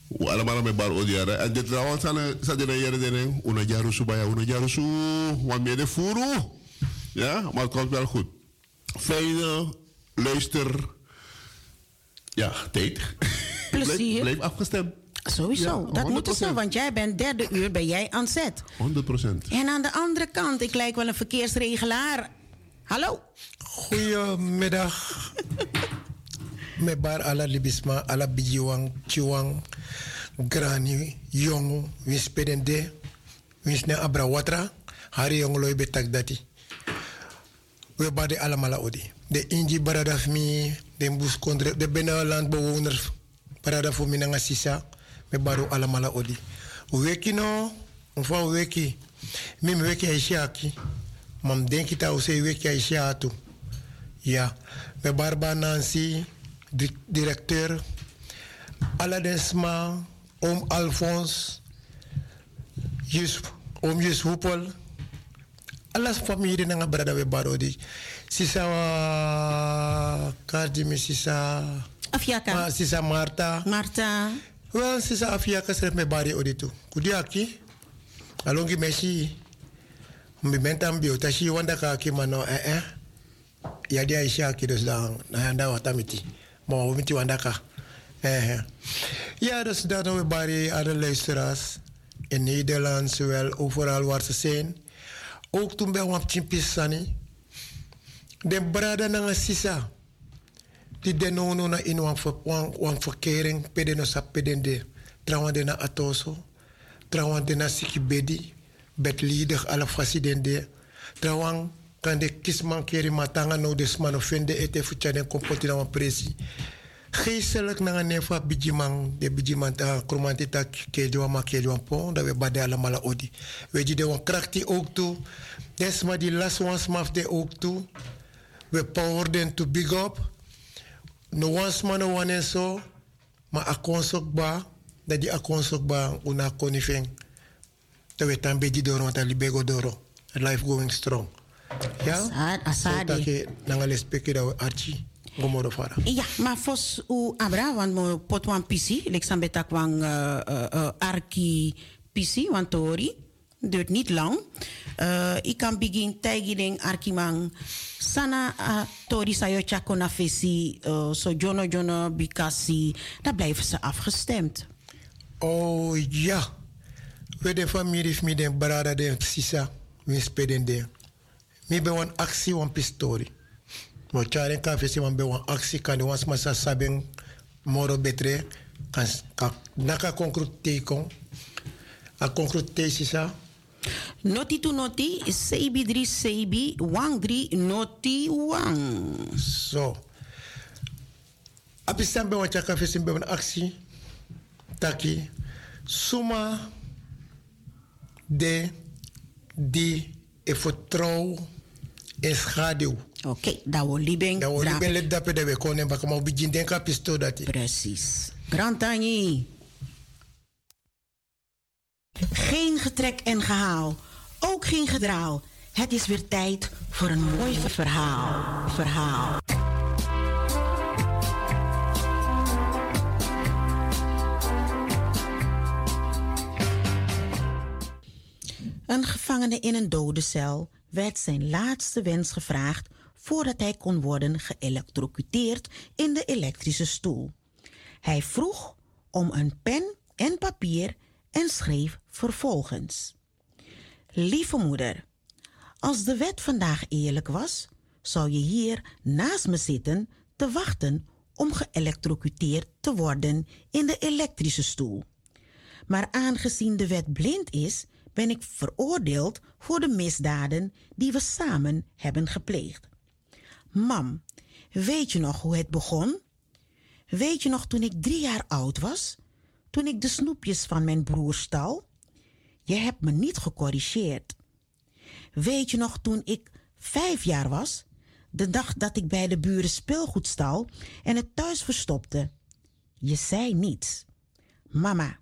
We allemaal met bar odiara. En dit trouwens zijn ze de jaren denen. Una jaru subaya, una jaru su. Wat meer de furu. Ja, maar het komt wel goed. Fijne luister. Ja, tijd. Plezier. Blijf, blijf afgestemd. Sowieso, Ja, dat moeten ze, 100%. want jij bent derde uur, ben jij aan zet. 100%. En aan de andere kant, ik lijk wel een verkeersregelaar. Hallo? Goedemiddag. Met bar ala libisma, ala bijiwang, chiwang, grani, yongo, wins pedende, wins ne abra watra, hari yongo loy betak dati. We bade alamala odi. De inji baradaf mi, de bus kontre, de bena landbewoners, baradaf voor mina sisa, Me baru alamala odi. Weki no, mfa weki. Mi me weki aishaki. Mam denki ta use weki aishatu. Ja, me barba Nancy, di- directeur. Aladesma, oom Alphonse, Jus, oom Jus Hoepel. Alas familie nga brada we baro di. Sisa wa kardi mi sisa. Afiaka. Ma, sisa Marta. Marta. Wel sisa afiaka seref me bari oditu. Kudiaki. Alongi meshi. Mi mentam bio tashi wanda ka ki mano eh eh. Ya dia isha ki dus dan na anda watamiti. Ma wa miti wanda ka. Eh eh. Ja, dus dat we bari alle luisteraars in Nederland, zowel overal waar ze zijn. Ook toen bij Wap Chimpisani. De brada na sisa. Die de no no na in wan ver- wan wan verkering pede no sa pedende. Trawan de na atoso. Trawan de na siki bedi. Bet lieder ala fasidende. Trawan kan de kisman keri matanga no de smano fende ete fucha den kompoti na presi. Geestelijk na een nefa bijimang, de bijimang ta kromanti ta kejo ma kejo pon, dat we bade allemaal odi. We ji de wan ook toe. Desma die last one smaf de ook toe. We power den to big up. No one man no one so. Maar akonsok ba, dat die akonsok ba una konifeng. Dat we tan beji doro, want ali bego doro. Life going strong. Ja? Asad, asadi. So take nanga lespeke dat we archi. Gomoro fara. Ja, maar fos u abra, want mo potwan pisi, like betak wang uh, uh, uh, arki pisi, want tori, duurt niet lang. Uh, ik kan begin tijgiding arkimang sana uh, tori sayo chako na fesi, uh, so jono jono bikasi, dan blijven ze afgestemd. Oh ja. We de familie mi den brada den sisa. Mi speden den. Mi be wan actie wan pistori. Mo charen ka fesi wan be wan actie kan de wan smasa saben moro betre. Kan ka naka konkrete kon. A konkrete sisa. Noti tu noti, sebi dri sebi, wang dri noti wang. So. Apistan be wan chaka fesi be wan actie. Taki. Suma de die e in schaduw. Oké, okay, dat wil lieben. Dat wil lieben let dape de we konen baka maar begin denka pisto dat Precies. Grantani. Geen getrek en gehaal. Ook geen gedraal. Het is weer tijd voor een mooi verhaal. Verhaal. Een gevangene in een dodencel werd zijn laatste wens gevraagd voordat hij kon worden geëlektrocuteerd in de elektrische stoel. Hij vroeg om een pen en papier en schreef vervolgens: Lieve moeder, als de wet vandaag eerlijk was, zou je hier naast me zitten te wachten om geëlektrocuteerd te worden in de elektrische stoel. Maar aangezien de wet blind is, ben ik veroordeeld voor de misdaden die we samen hebben gepleegd. Mam, weet je nog hoe het begon? Weet je nog toen ik drie jaar oud was? Toen ik de snoepjes van mijn broer stal? Je hebt me niet gecorrigeerd. Weet je nog toen ik vijf jaar was? De dag dat ik bij de buren speelgoed stal en het thuis verstopte? Je zei niets. Mama,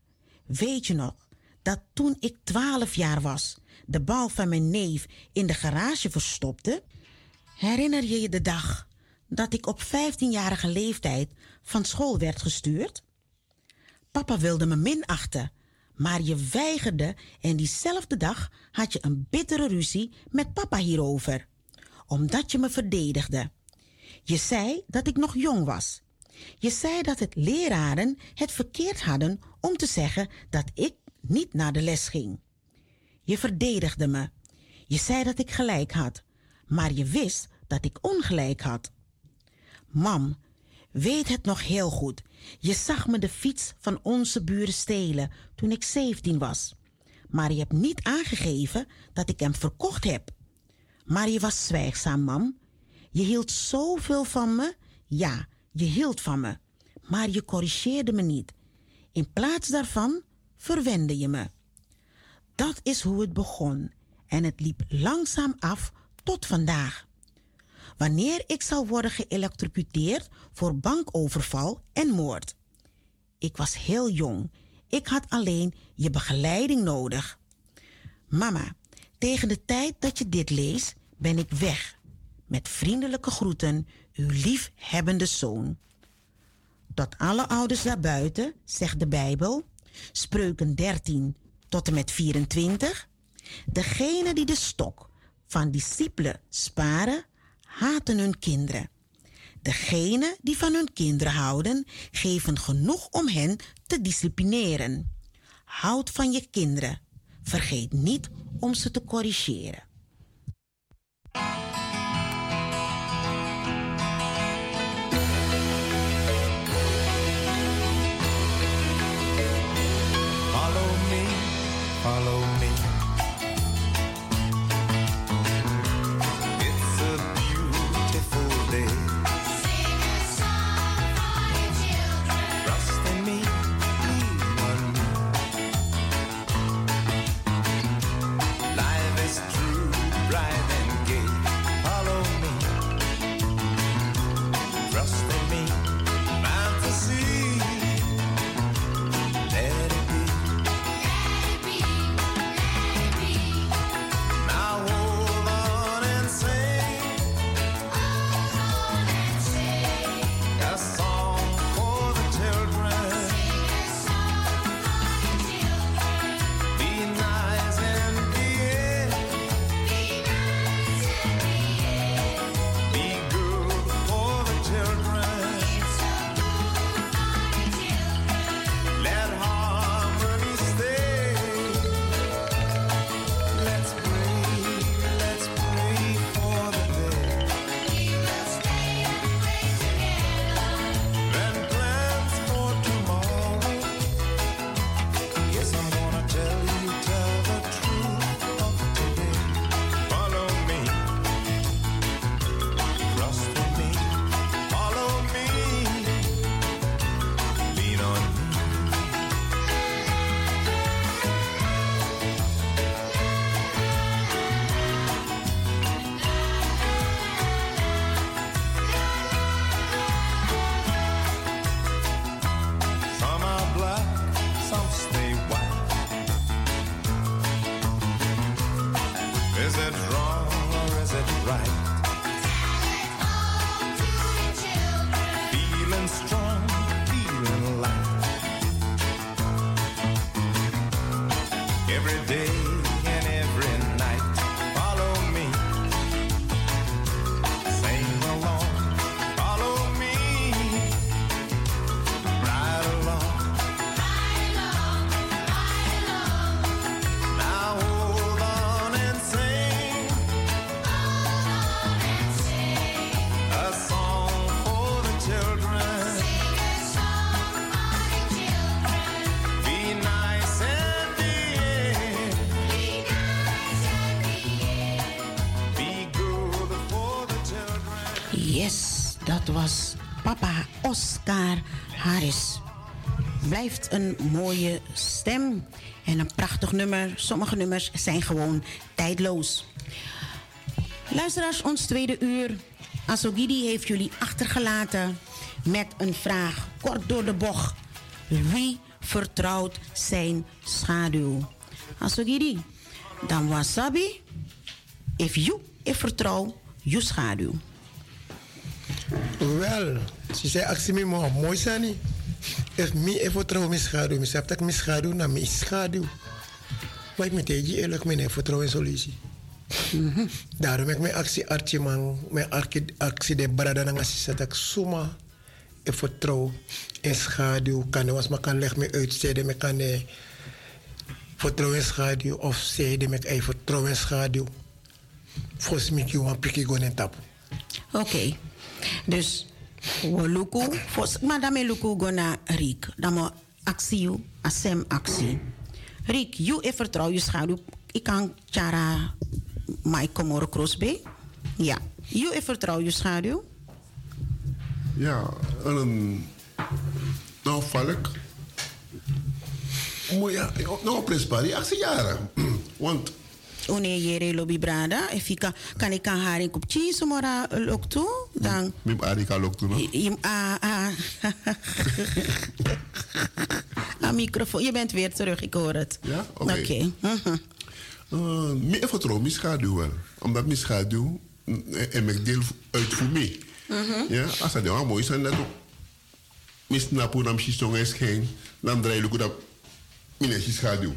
weet je nog dat toen ik twaalf jaar was, de bal van mijn neef in de garage verstopte? Herinner je je de dag dat ik op 15-jarige leeftijd van school werd gestuurd? Papa wilde me minachten, maar je weigerde en diezelfde dag had je een bittere ruzie met papa hierover, omdat je me verdedigde. Je zei dat ik nog jong was. Je zei dat het leraren het verkeerd hadden om te zeggen dat ik niet naar de les ging. Je verdedigde me. Je zei dat ik gelijk had, maar je wist dat ik ongelijk had. Mam, weet het nog heel goed. Je zag me de fiets van onze buren stelen toen ik 17 was. Maar je hebt niet aangegeven dat ik hem verkocht heb. Maar je was zwijgzaam, mam. Je hield zoveel van me. Ja, je hield van me. Maar je corrigeerde me niet. In plaats daarvan verwende je me. Dat is hoe het begon en het liep langzaam af tot vandaag. Wanneer ik zal worden geëlectrocuteerd voor bankoverval en moord. Ik was heel jong. Ik had alleen je begeleiding nodig. Mama, tegen de tijd dat je dit leest, ben ik weg. Met vriendelijke groeten, uw liefhebbende zoon. Tot alle ouders daarbuiten, zegt de Bijbel, spreuken 13 tot en met 24. Degene die de stok van discipelen sparen, haten hun kinderen. Degene die van hun kinderen houden, geven genoeg om hen te disciplineren. Houd van je kinderen. Vergeet niet om ze te corrigeren. Yes, dat was papa Oscar Harris. Blijft een mooie stem en een prachtig nummer. Sommige nummers zijn gewoon tijdloos. Luisteraars, ons tweede uur. Asogidi heeft jullie achtergelaten met een vraag kort door de bocht. Wie vertrouwt zijn schaduw? Asogidi, dan wasabi. If you, if vertrouw, je schaduw. Wel, ze zei actie me mo mooi sani. If me even mijn schaduw, me zegt dat mijn schaduw naar mijn schaduw. Maar ik moet tegen eerlijk mijn vertrouwen in solutie. Daarom heb ik mijn actie artje mijn actie- de brada na ngasi zet ik suma. Ik in schaduw. Kan was maar kan leg me uitzijden, me kan vertrouwen in schaduw of zijde met vertrouwen in schaduw. Volgens mij je een pikje in tap. Oké. Dus we luku, maar daarmee luku go naar Riek. Dan moet actie asem actie. Riek, you e vertrouw je schaduw. Ik kan Chara Mike Komoro Crosby. Ja. You e vertrouw je schaduw. Ja, een, nou ik. Moet ja, nou, Prins Paris, jaren. [CLEARS THROAT] Want Wanneer je lobby brada, je kan, ik kan haar in kop cheese mora ook toe, dan. Mim Ari ook doen. no? Ah, ah. [LAUGHS] microfoon. Je bent weer terug, ik hoor het. Ja? Oké. Oké. Mhm. Uh, me even trouw, mijn schaduw wel. Omdat mijn schaduw mm, en ik deel uit voor mij. Mhm. Ja, als dat nou mooi zijn, dat ook. Mis napu nam si song is geen, dan draai ik dat mijn schaduw.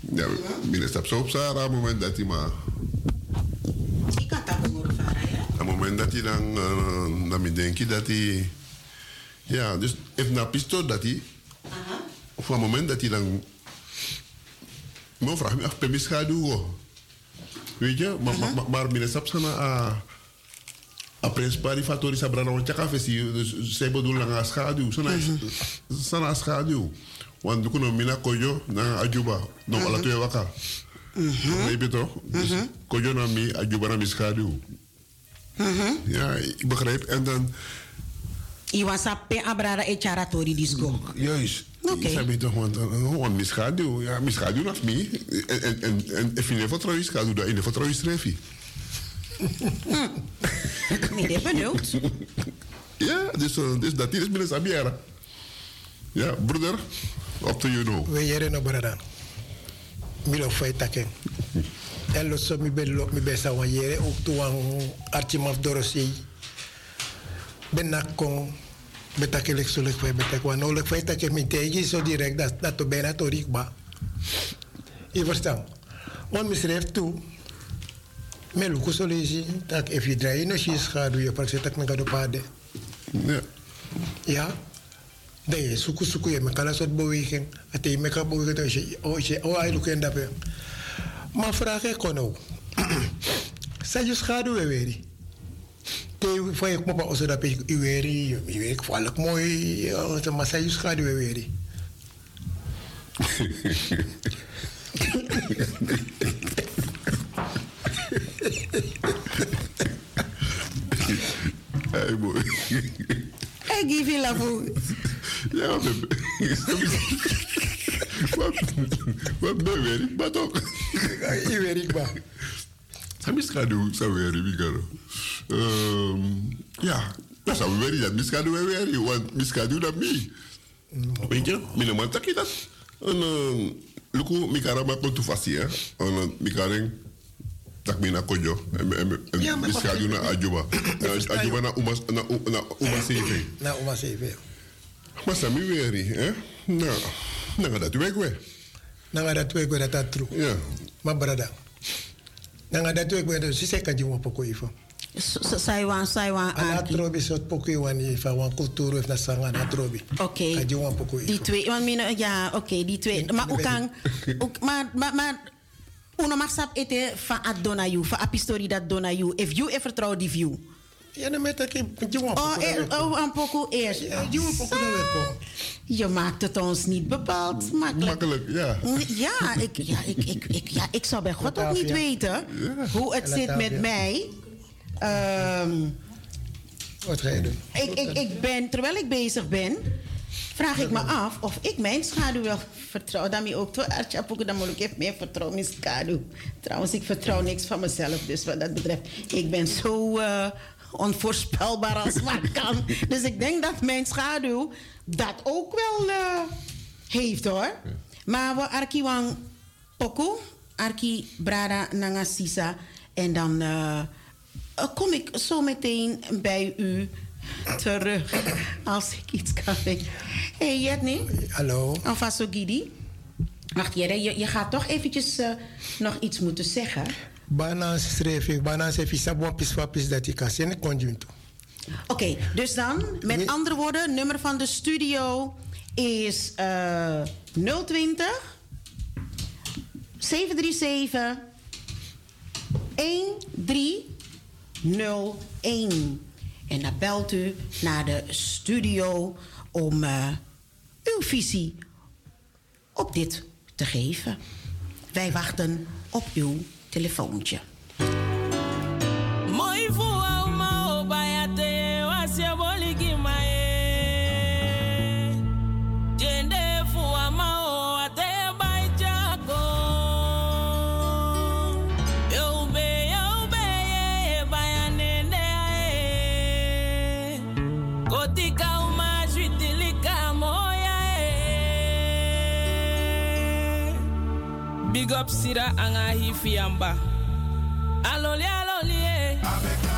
Ja, mijn stap zo op Sarah, moment dat hij maar. Op het moment dat hij dan, uh, dan me denk je dat hij. Ja, dus even naar pistool dat hij. Op het moment dat hij dan. Maar vraag me af, per mijn schaduw. hoor. Weet je, maar, maar, maar, maar mijn stap sana a. A prins pari fatori sabra na want chaka fesi, dus zij bedoelen lang a schaduw. Sana, sana a schaduw. Want we kunnen mina kojo na ajuba, no ala tuya waka. Weet je toch? Dus kojo na mi, ajuba na mi schaduw. Ja, ik begrijp. En dan, Iwan sape abrara e charatori disgo. juist. Oké. Ik zeg toch, want, uh, want mi schaduw, ja, mi schaduw na mi. En, en, en, en if je niet vertrouwt, schaduw, dan in de vertrouwt streefje. Nee, dit benieuwd. Ja, dus, uh, dus dat is mijn sabiera. Ja, broeder, up to you know. We yere no brada. Mi lo fai take. En lo so mi be lo mi be sa wan yere ook to wan archimaf dorosi. Ben nak kon betake lek so lek fai betake wan no lek fai take mi tegi so direct dat dat to bijna to rikba. Je verstaan? Want mi schrijft toe. Me luku so lezi tak if you draai no shi schadu je pak tak me gado pade. Ja. Ja. Je suku suku je mekala soort beweging. Ate meka beweging dan je oh je oh ay lukken dat be. Maar vraag ik kon ook. Sa je schadu we weer. Te kom op als dat je u weer je weet kwalk mooi. ja, Maar sa je schadu we weer. Hey, boy. Ik geef je la voor. Ja, maar... Wat? Wat ben je? Maar toch? Je weet ik maar. Sa mi schaduw, sa weer, mi karo. Um, ja, dat zou weer dat mi schaduw weer, weer, want mi schaduw dat mi. Weet je, mi man taki dat. En, uh, luku, mi kara ma kontu fasi, hè. En, uh, mi karen, tak mi na kojo. En, en, en Ja, maar mi schaduw na ajuba. [COUGHS] Na ajuba na uma, na, u- na uma CV. Na uma CV. Maar sa mi weer, hè. Nou, nou, dat werkt weer. Nanga dat we go dat true. Ja. Maar brada. Nanga dat we go dat si se kan jiwa poko ifo. Saiwan, Saiwan, Ana Arki. trobi sot poko wan kulturu if na sanga na trobi. Oké. Kan jiwa poko Die twee, want mine, ja, oké, die twee. Maar ook kan, ook, maar, maar, maar, uno mag sap ete van at van apistori dat dona you. If you ever vertrouw die view. Ja, dan met ik Oh, oh, een poco eerst. Ja, weko. Je maakt het ons niet bepaald makkelijk. Makkelijk, ja. Ja, ik, ja, ik, ik, ik, ja, ik zou bij God ook niet weten hoe het zit met mij. Ehm, Wat ga je doen? ik, ik, ik ben, terwijl ik bezig ben, vraag ik me af of ik mijn schaduw wel vertrouw. Daarmee ook toch, dan moet ik even meer vertrouwen in schaduw. Trouwens, ik vertrouw niks van mezelf, dus wat dat betreft. Ik ben zo eh, onvoorspelbaar als maar kan. Dus ik denk dat mijn schaduw dat ook wel eh, heeft hoor. Maar we Arki Wang Poku, Arki Brada Nangasisa. En dan eh, eh, kom ik zo meteen bij u terug als ik iets kan hey, Jetni, Hallo. alvast zo Gidi. Wacht, je, je gaat toch eventjes nog iets moeten zeggen. Bana schreef ik, bana schreef ik, sabwa pis dat ik kan zien, conjunto. Oké, dus dan, met andere woorden, nummer van de studio is eh 020 737 1301. En dan belt u naar de studio om eh, uw visie op dit te geven. Wij wachten op uw Telefontia. Big up Sira anga hifiamba. Aloli aloli eh.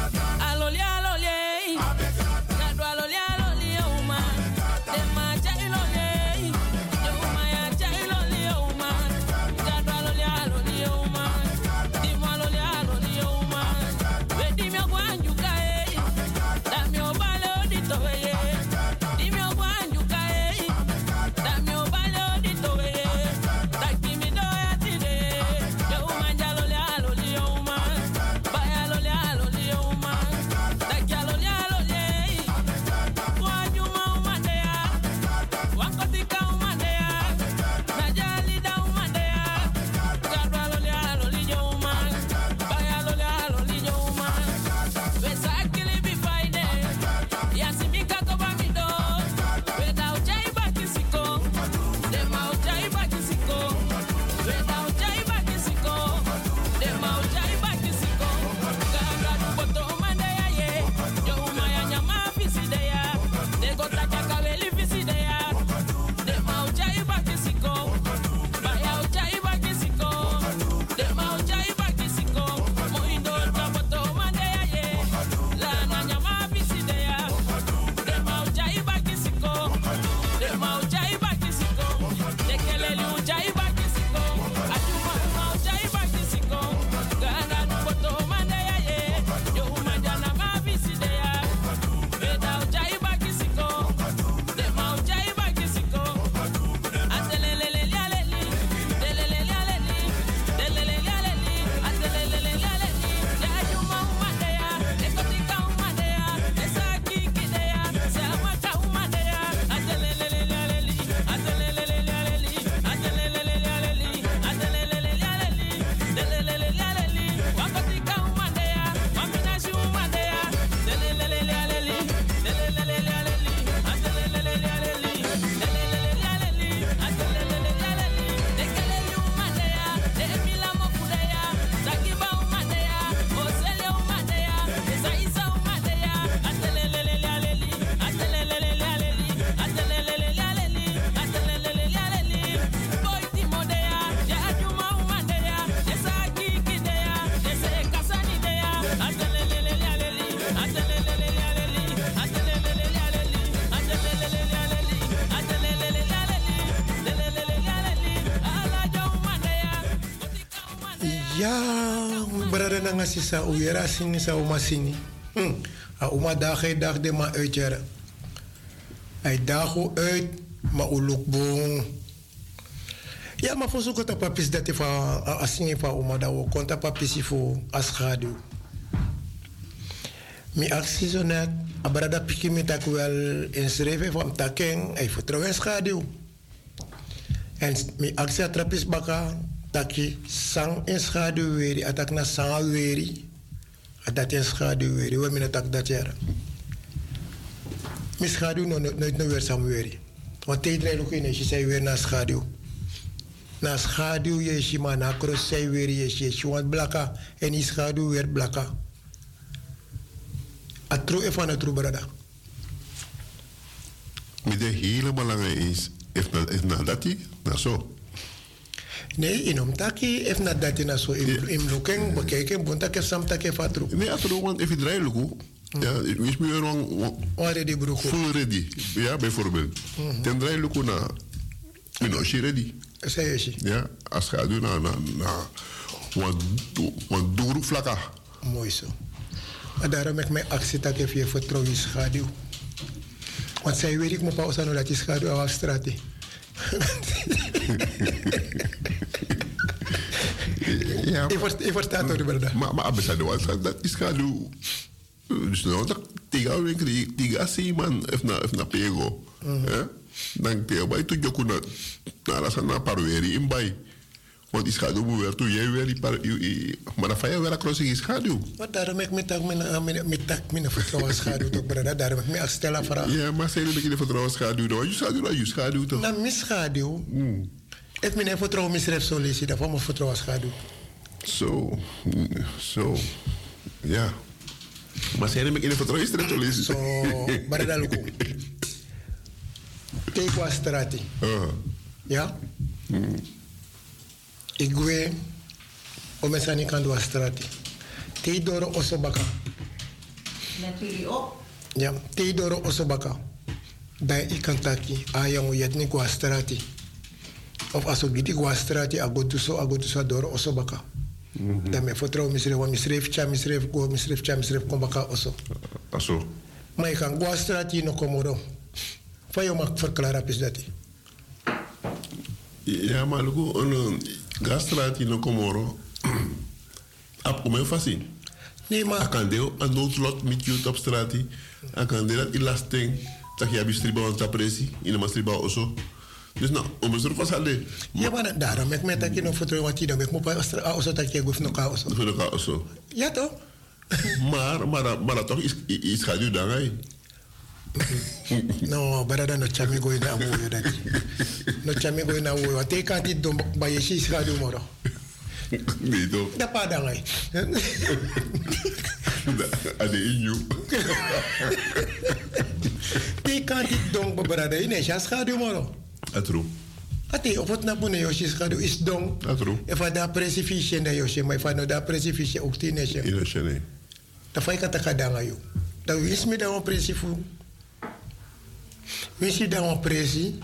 Si sa uyera sini sa uma sini. Hm. A uma dag hij dag de ma uitjaren. Hij dag uit, ma uluk bong. Ja, maar voor zoeken dat papis dat van asini van uma da wo konta papis voor as schaduw. Mi actie zo net, a brada piki mi tak wel inschrijven van taken, hij vertrouwen schaduw. En mi actie atrapis baka, taki sang in schaduw weri, atak na sang weri, atak in schaduw weri, we mina tak dat jaren. Mi schaduw no, no, nooit no weer sang weri. Want tijd rijdt ook in, je zei weer naar schaduw. Na schaduw je is man, na cross zei weer je is je, want blaka, en die schaduw weer blaka. Atro van atro brada. Met de hele belangrijk is, if na, if na dat die, na zo. Nee, in omtaki, if na dat na so, in, in looking, bekijken, bontake samtake fatro. Nee, atro, want if je draait luku, ja, is meer een already broek. Full ready, ja, bijvoorbeeld. Ten draai luku na, you know, she ready. Zei je. Ja, als ga doen na, na, na, wat, wat doer vlakka. Mooi zo. Maar daarom ik mijn actie dat ik je vertrouwen in schaduw. Want zij weet ik me pas aan dat je schaduw af straat. [LAUGHS] hè. Ja, ik versta het ook, brada. Maar, maar abisa de was dat is schaduw. Dus nou, dat tiga winkri, tiga si man, if na, if na pego. Eh? Dan tiga bij tu joku na, na rasa na parueri in bij. Want schaduw moet weer toe, jij weer die par, i- maar van jou weer crossing is schaduw. Maar daarom heb ik met tak mijn met tak mijn vertrouwen schaduw toch, brada. Daarom heb ik me stella vraag. Ja, maar zijn een beetje vertrouwen schaduw, dan je schaduw, dan je schaduw toch? Na mijn schaduw, heb ik mijn vertrouwen misref sollicitatie, daarvoor mijn vertrouwen schaduw. Zo, zo, ja. Maar zijn een beetje vertrouwen is er lezen. Zo, brada luku. Kijk wat straat. Uh, Ja? Ik weet, om mensen aan kan doen strati. Theodoro Osobaka. Let jullie op. Ja, Theodoro Osobaka. Bij Ikantaki, ayang uyat ni kwa strati. Of aso gidi kwa strati, agotuso, agotuso doro Osobaka. Dan [CLEARS THROAT] me vertrouw misref, want misref, tja, misref, go, misref, tja, misref, kombaka oso. Aso. Maar je kan kwa strati no komoro. Van je mag verklaren, is dat. Ja, maar luku, een gastraat in Komoro. Ap om heel fasi. Nee, maar. Akan deel een noodlot met je op straat. Akan deel dat. Dat je hebt striba aan tapresi. In een striba oso. Dus nou, om eens erop vast Ja, maar daarom ik met dat je nog vertrouwen wat je dan met moet pas oso dat je goed nog oso. Ja toch? Maar, maar, maar toch is, is gaat u dan, hè? No, barada no chami go na wo dat. No chami go na wo. Te kan ti dom ba ye sis ga do moro. Nee, toch? Da pa dan ai. Ade inyo. Te kan ti dom ba barada ine jas ga do moro. Atro. Ate of het na bune yo sis ga do is dong. Atro. E fa da presificie na yo she mai fa no da presificie ook ti ne she. Ina shene. Da fa ka ta ka danga yo. Da wis mi da on presifu. Wisi da on presi.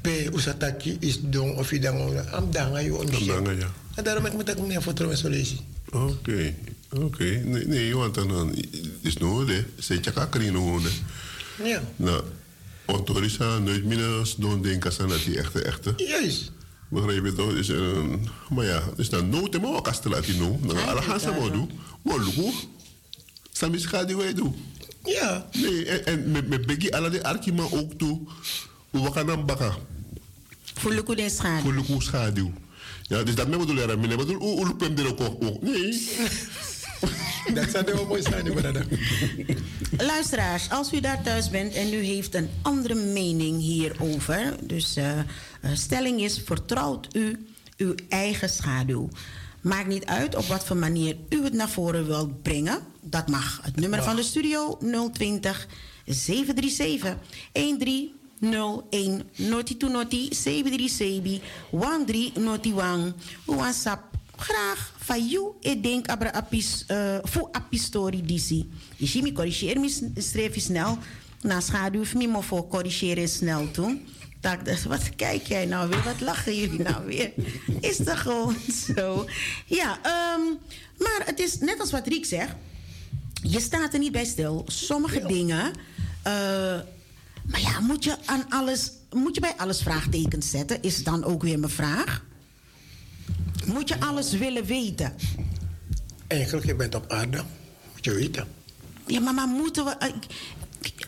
Pe usataki is dong of i danga am danga yo on Am danga, ja. En daarom heb ik met meneer vertrouwen zo lezen. Oké, oké. Nee, nee, want dan is no de. Se chaka kri no de. Ja. Nou, autorisa nooit minder doen denken aan dat die echte, echte. Juist. Begrijp je toch? Is een, maar ja, is dan nooit maar ook als te laten doen. Dan gaan ze maar doen. Maar luku. Samis gaat die wij doen. Ja. Nee, en, en met, met Becky alle die arkima ook toe. We gaan dan bakken. Voor luku den schade. Voor luku schaduw. Ja, dus dat me bedoel je, meneer bedoel, hoe hoe pem er ook ook. Nee. [LAUGHS] [LAUGHS] Dat zou wel mooi zijn, brother. Luisteraars, als u daar thuis bent en u heeft een andere mening hierover, dus eh, eh, stelling is: vertrouwt u uw eigen schaduw? Maakt niet uit op wat voor manier u het naar voren wilt brengen. Dat mag. Het nummer van de studio 020 737 1301 Noti to Noti 737 13 Noti. WhatsApp graag van you ik denk abra apis uh, voor apistori disi. Je mi corrigeer mi schrijf je snel. Na schaduw mi mo voor corrigeren snel toe. Dat, wat kijk jij nou weer? Wat lachen jullie nou weer? Is dat gewoon zo? Ja, um, maar het is net als wat Riek zegt. Je staat er niet bij stil. Sommige dingen. Uh, maar ja, moet je aan alles. Moet je bij alles vraagtekens zetten? Is dan ook weer mijn vraag. Moet je alles willen weten? Eigenlijk, je bent op aarde. Moet je weten. Ja, maar, maar moeten we... Ik,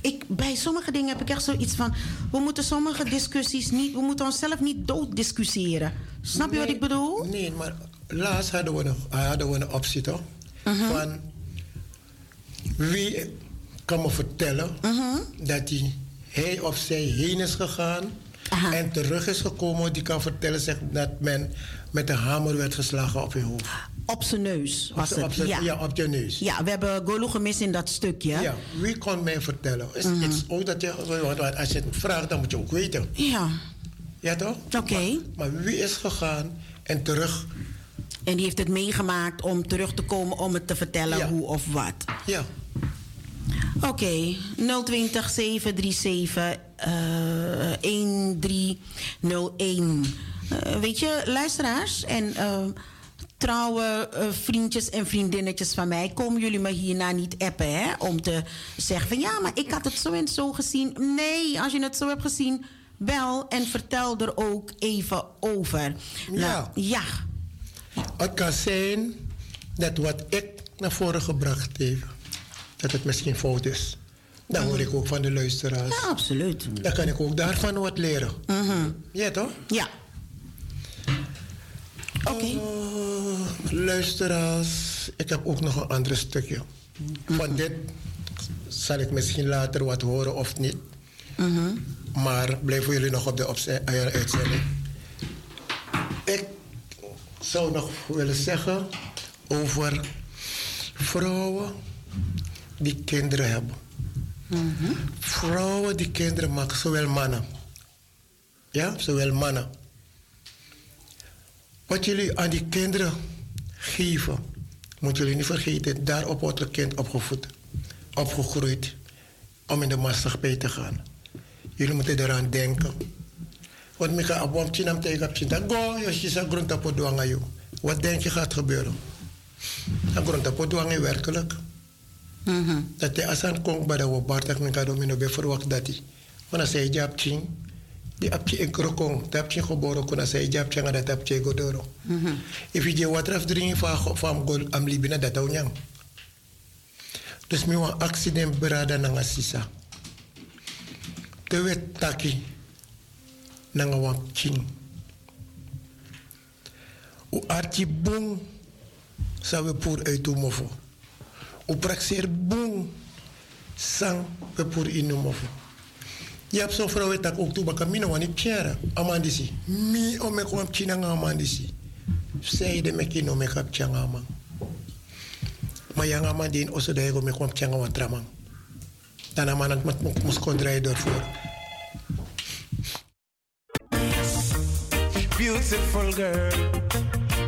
ik, bij sommige dingen heb ik echt zoiets van... We moeten sommige discussies niet... We moeten onszelf niet dood discussiëren. Snap je wat ik bedoel? Nee, maar laatst hadden we een, hadden we een optie, toch? Uh -huh. Van... Wie kan me vertellen... Uh -huh. dat hij, hij of zij heen is gegaan... Aha. en terug is gekomen, die kan vertellen zeg, dat men met een hamer werd geslagen op je hoofd. Op zijn neus was op, het. op zijn, ja. ja, op je neus. Ja, we hebben Golu gemist in dat stukje. Ja, wie kon mij vertellen? Is, mm -hmm. is ook dat je, als je het vraagt, dan moet je ook weten. Ja. Ja, toch? Oké. Okay. Maar, maar, wie is gegaan en terug? En die heeft het meegemaakt om terug te komen om het te vertellen ja. hoe of wat. Ja. Oké, okay. 020 737 uh, 1301. Uh, weet je, luisteraars en uh, trouwe vriendjes en vriendinnetjes van mij, komen jullie me hierna niet appen, hè? Om te zeggen van ja, maar ik had het zo en zo gezien. Nee, als je het zo hebt gezien, bel en vertel er ook even over. Ja. Nou, ja. Het kan zijn dat wat ik naar voren gebracht heb, dat het misschien fout is. Dat hoor ik ook van de luisteraars. Ja, absoluut. Dan kan ik ook daarvan wat leren. Mm -hmm. Ja, toch? Ja. Oké. Okay. Uh, luisteraars, ik heb ook nog een ander stukje. Mm -hmm. Van dit zal ik misschien later wat horen of niet. Mm -hmm. Maar blijven jullie nog op de uitzending. Ik zou nog willen zeggen over vrouwen die kinderen hebben. Mm -hmm. Vrouwen die kinderen maken, zowel mannen. Ja, zowel mannen. Wat jullie aan die kinderen geven, moeten jullie niet vergeten. Daarop wordt een kind opgevoed, opgegroeid om in de maatschappij te gaan. Jullie moeten eraan denken. Want mika abom chinam te gap chinta go yo shisa grond duanga yo. Wat denk je gaat gebeuren? Dan grond tapo duanga werkelijk. Dat de asan kong bada wo bartak domino be verwacht dat die. Wana say jab chin. Die apje ik rokong. Tap chin geboren kuna say jab changa dat apje godoro. If je je wat raf drinken van van gol am libina dat au nyang. Dus mi wan accident berada nanga sisa. Te wet taki nanga wan king. U arti bung sa we pur uit mofo. U praxeer bung sang we pur inu mofo. Je hebt zo'n vrouw dat ook toe bakken mina wani piera amandisi. Mi o me kwam china amandisi. Zij de me kino me kap changa man. Maar yang amandi in oso de me kwam changa wan tramang. Dan amanang mat mus kondraai daarvoor. Beautiful girl,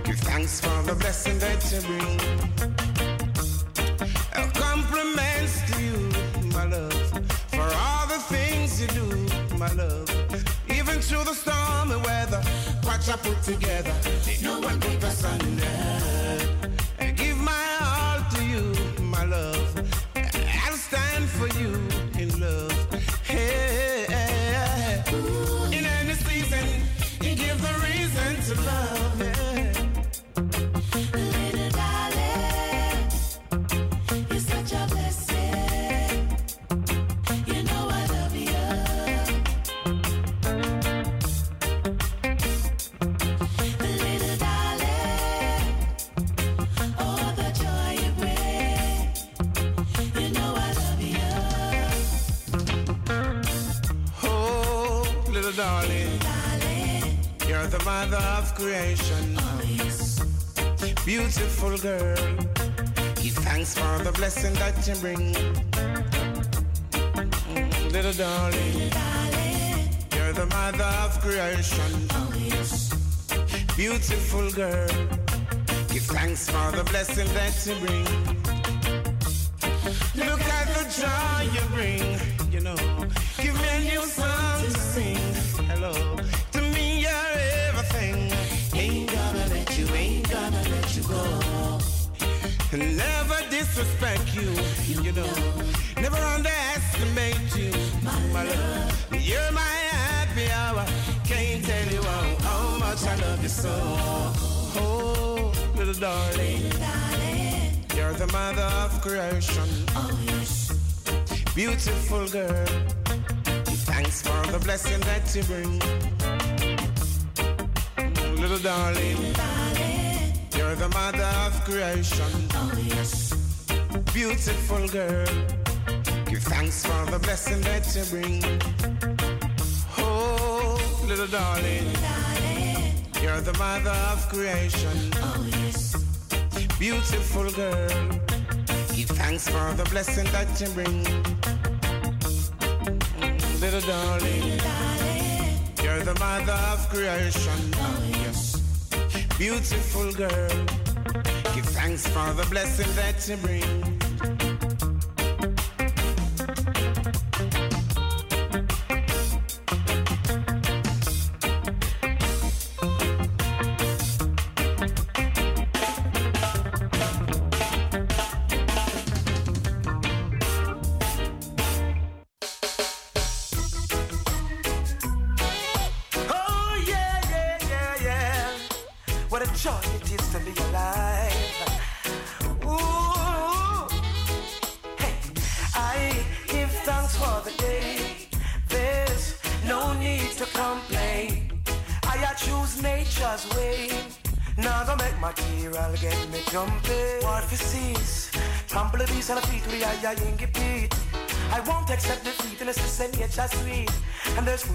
give thanks for the blessing that you bring. My love. Even through the stormy weather, watch I put together. No one put us under. Mother of creation. Beautiful girl, give thanks for the blessing that you bring. Mm, Little darling, you're the mother of creation. Oh, yes. Beautiful girl, give thanks for the blessing that you bring. Look at the joy you bring, you know. Give me a new song to sing. Hello, Never disrespect you, you know. Never underestimate you, my love. You're my happy hour. Can't tell you how, how much I love you so. Oh, little darling. You're the mother of creation. Oh, yes. Beautiful girl. Thanks for the blessing that you bring. Mm, Little darling. You're the mother of creation. Oh, yes. Beautiful girl. Give thanks for the blessing that you bring. Oh, little darling. You're the mother of creation. Oh, yes. Beautiful girl. Give thanks for the blessing that you bring. Mm, Little darling. You're the mother of creation. Oh, yes. Beautiful girl. Give thanks for the blessing that you bring.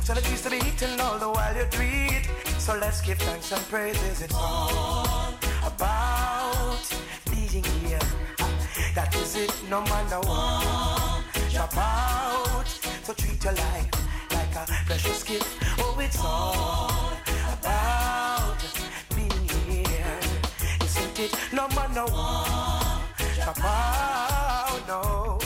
On the trees to be eaten all the while you treat. So let's give thanks and praises. It's all about being here. That is it, no matter what. Drop out. So treat your life like a precious gift. Oh, it's all about being here. no one. Drop out, no, no,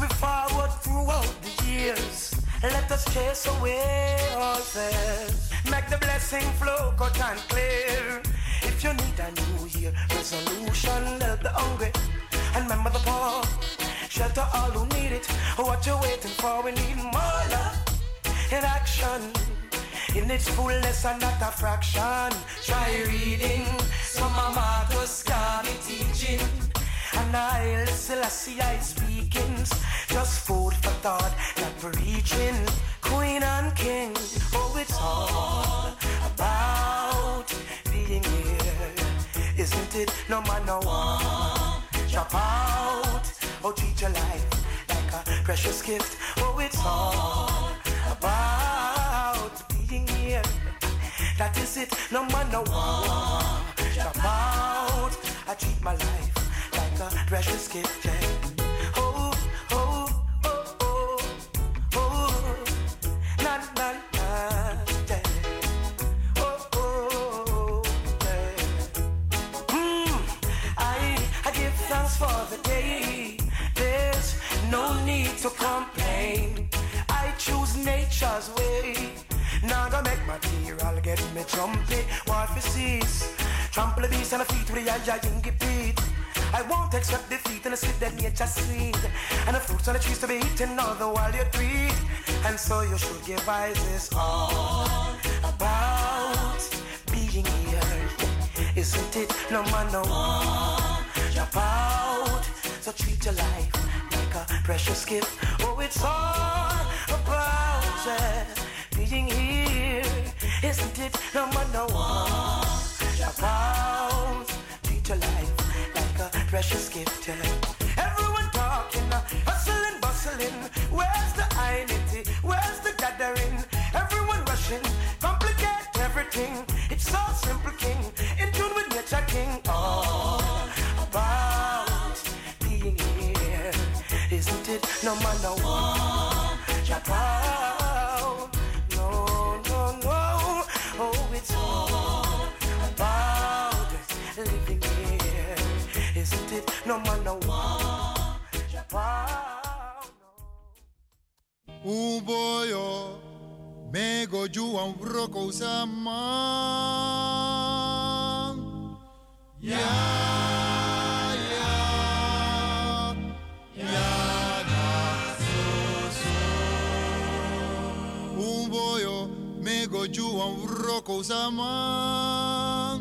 we forward throughout the years, let us chase away all fears. Make the blessing flow cut and clear. If you need a new year resolution, help the hungry and remember the poor. Shelter all who need it. What you waiting for? We need more love in action. In its fullness and not a fraction. Try reading some of Marcus Garvey teaching. I listen, I see Just food for thought, not preaching. Queen and king, oh, it's all about being here. Isn't it? No man, no one. Drop out, oh, treat your life like a precious gift. Oh, it's all about being here. That is it, no man, no one. Drop out, I treat my life precious gift. Oh, oh, oh, oh, oh, na na na. Yeah. Oh, oh, yeah. Mm, I, I give thanks for the day. There's no need to complain. I choose nature's way. Now gonna make my material get me jumpy. What for cease? Trample the beast on the feet with the yingy beat. I won't accept defeat and I sit that nature seed. And the fruits on the trees to be eaten all the while you treat. And so you should give this all about being here. Isn't it? No man, no one. Drop out. So treat your life like a precious gift. Oh, it's all about yeah, being here. Isn't it? No man, no one. Drop out. Treat your life precious gift. Everyone talking, uh, hustling, bustling. Where's the unity? Where's the gathering? Everyone rushing, complicate everything. It's so simple, King. In tune with nature, King. All about being here. Isn't it? No man, no Uboyo, mego juan roko sama. Ya, ya, ya na so so. Uboyo, mego juan roko sama.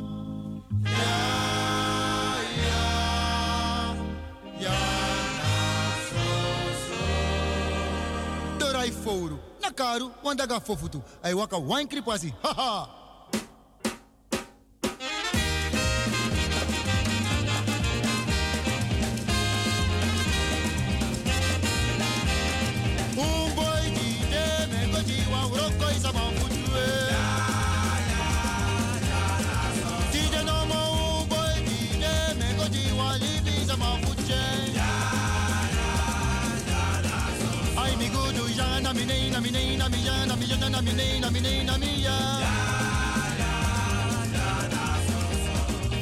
Ya, ya, Dorai fouro, na caro, wanda ga fofutu. Ai waka wine. Ha na mi ya na mi nei na mi nei na mi ya.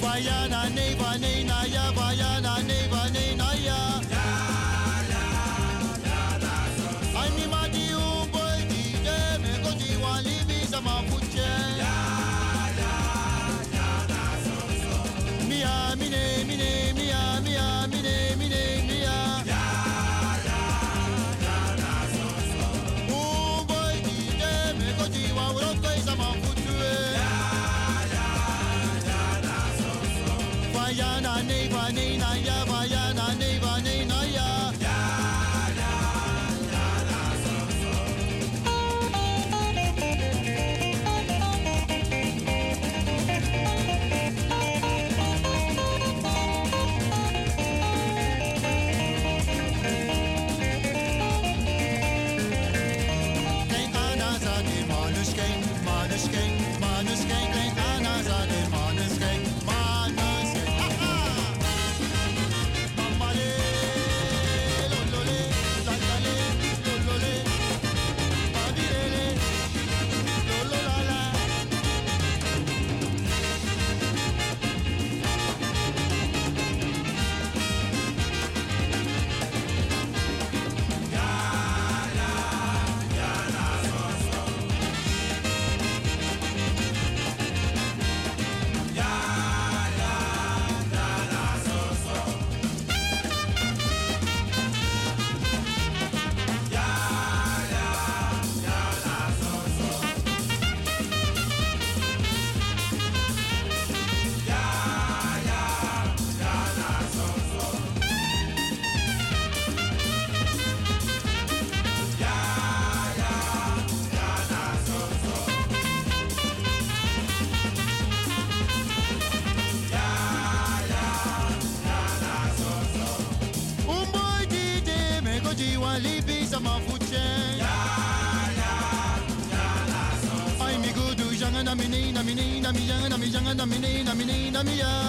Vaya na nei va nei na ya vaya ne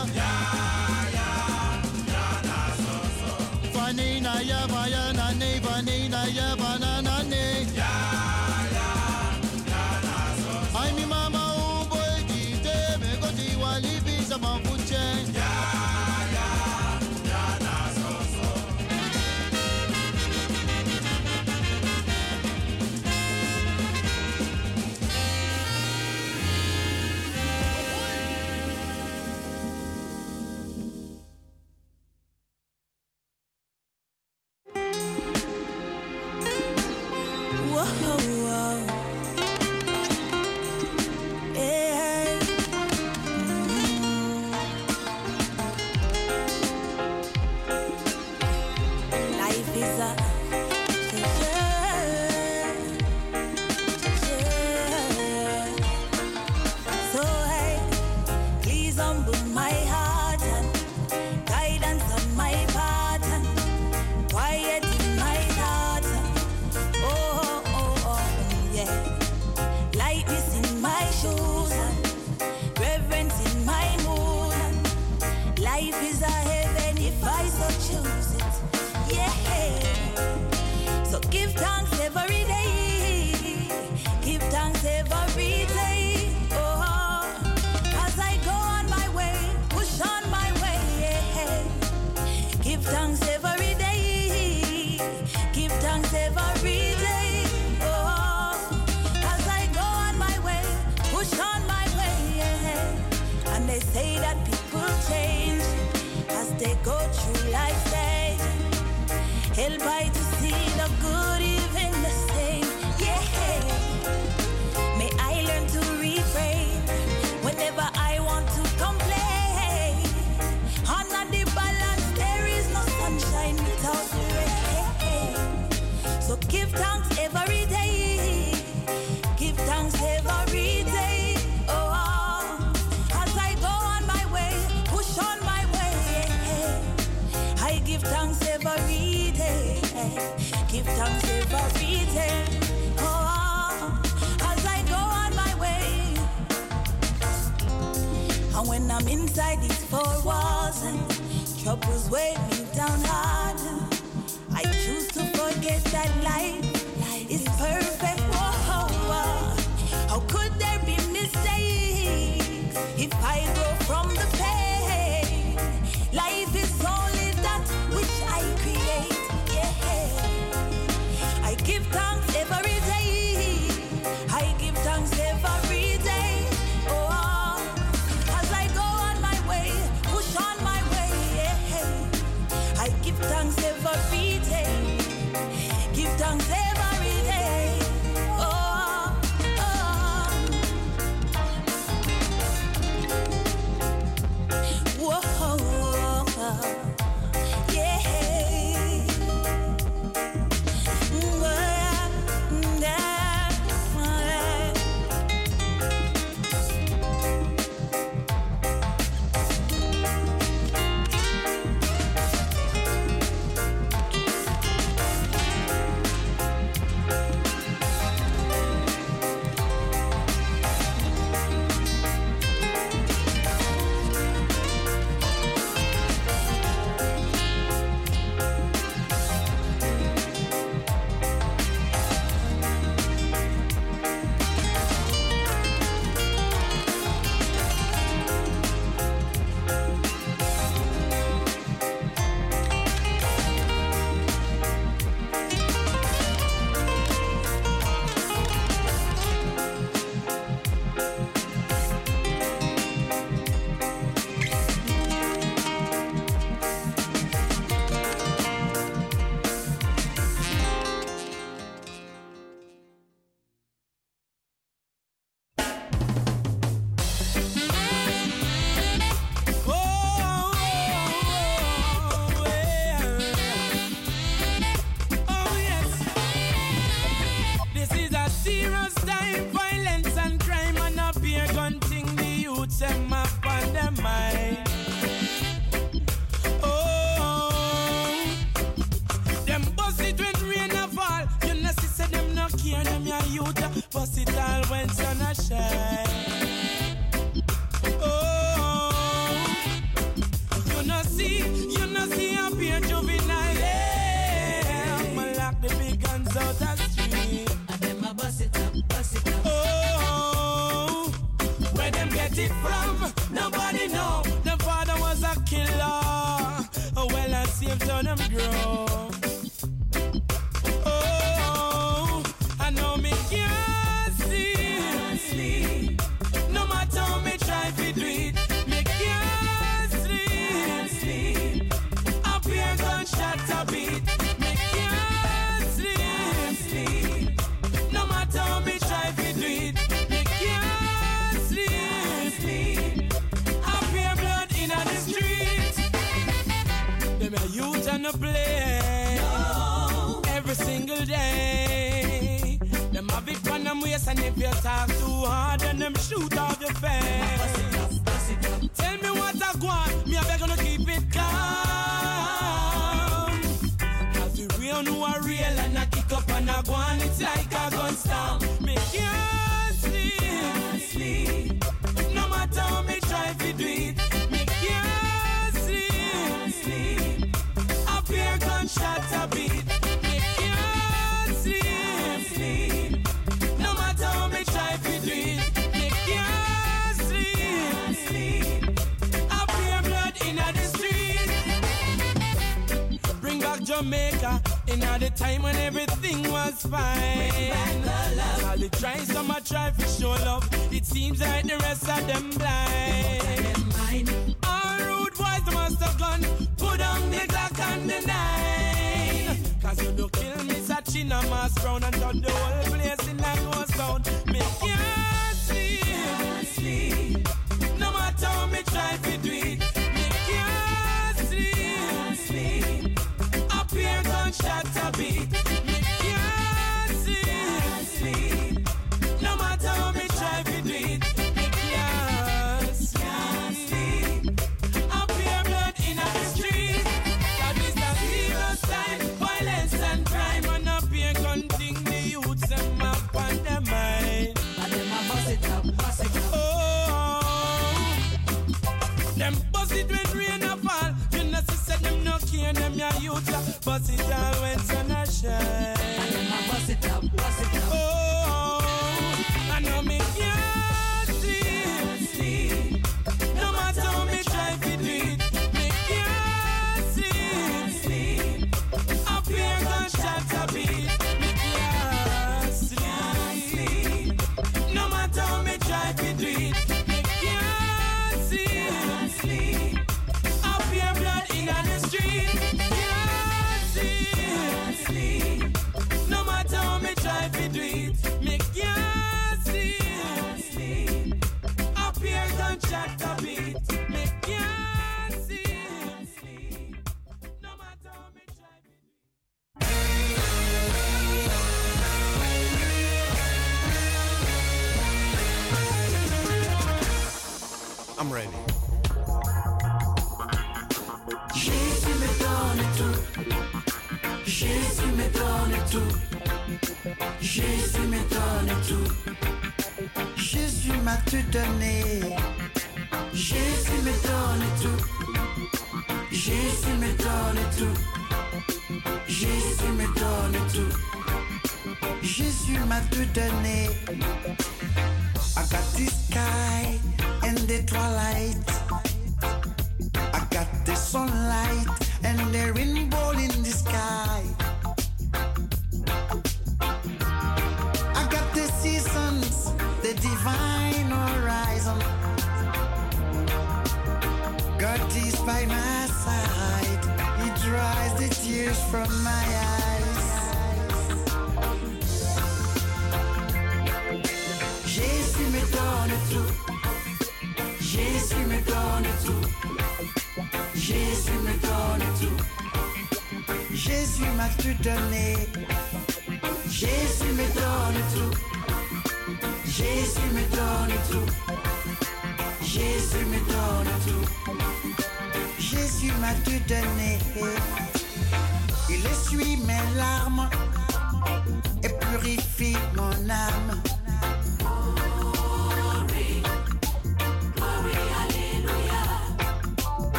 more now.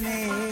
name.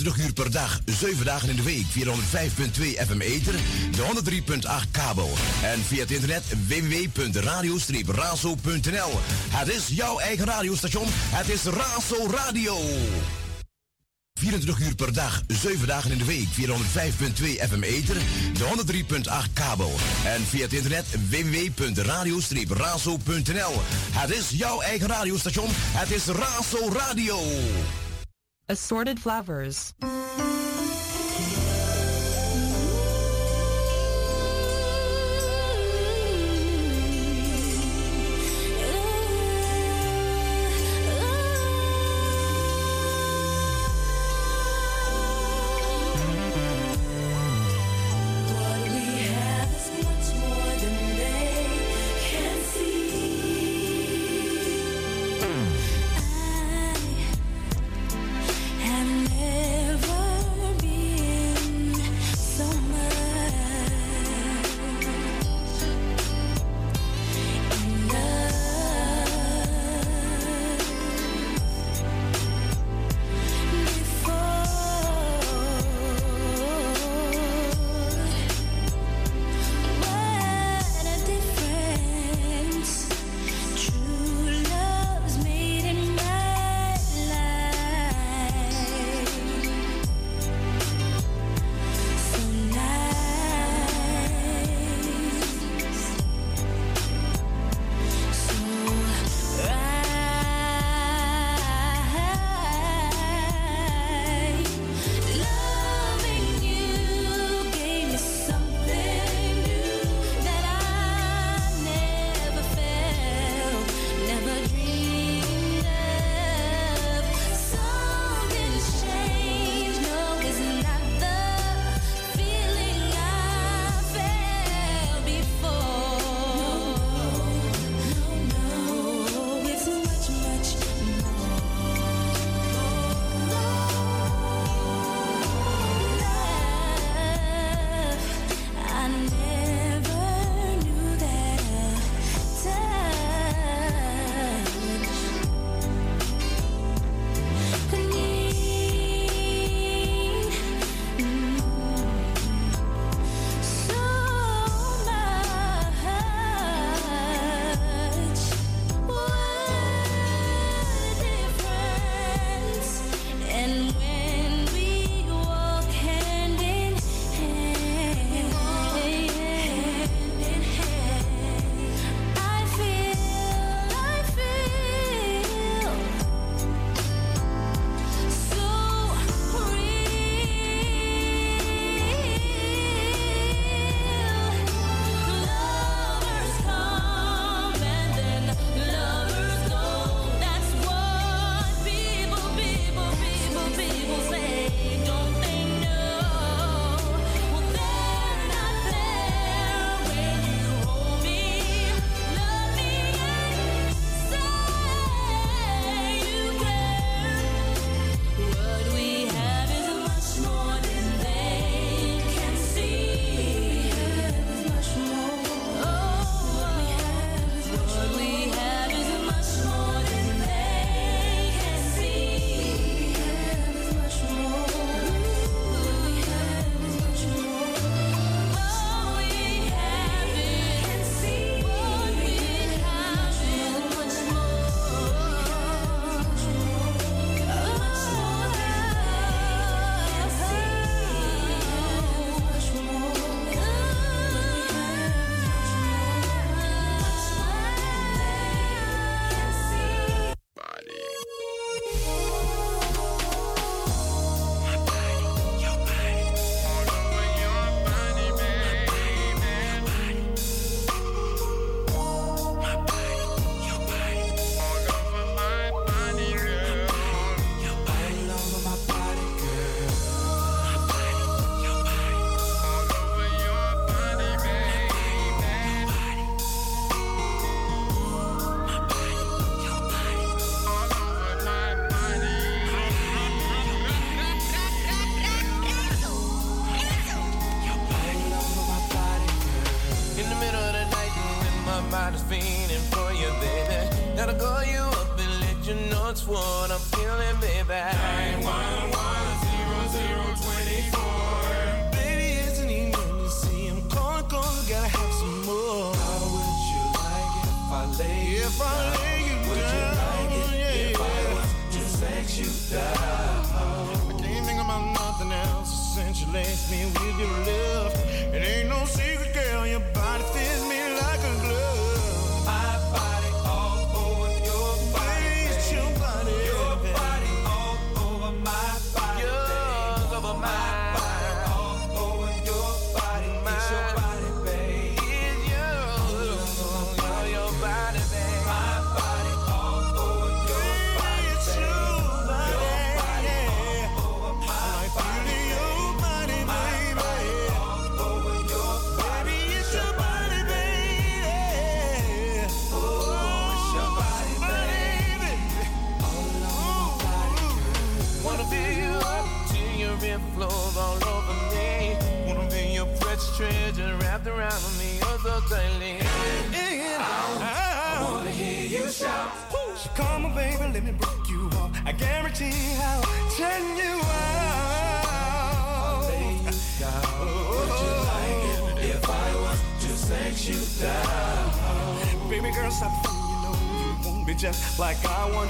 24 uur per dag, 7 dagen in de week, 405.2 FM Eter, de 103.8 kabel. En via het internet www.radio-razo.nl. Het is jouw eigen radiostation, het is Raso Radio. 24 uur per dag, 7 dagen in de week, 405.2 FM Eter, de 103.8 kabel. En via het internet www.radio-razo.nl. Het is jouw eigen radiostation, het is Raso Radio. assorted flavors.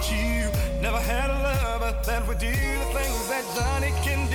without you. Never had a lover that would do the things that Johnny can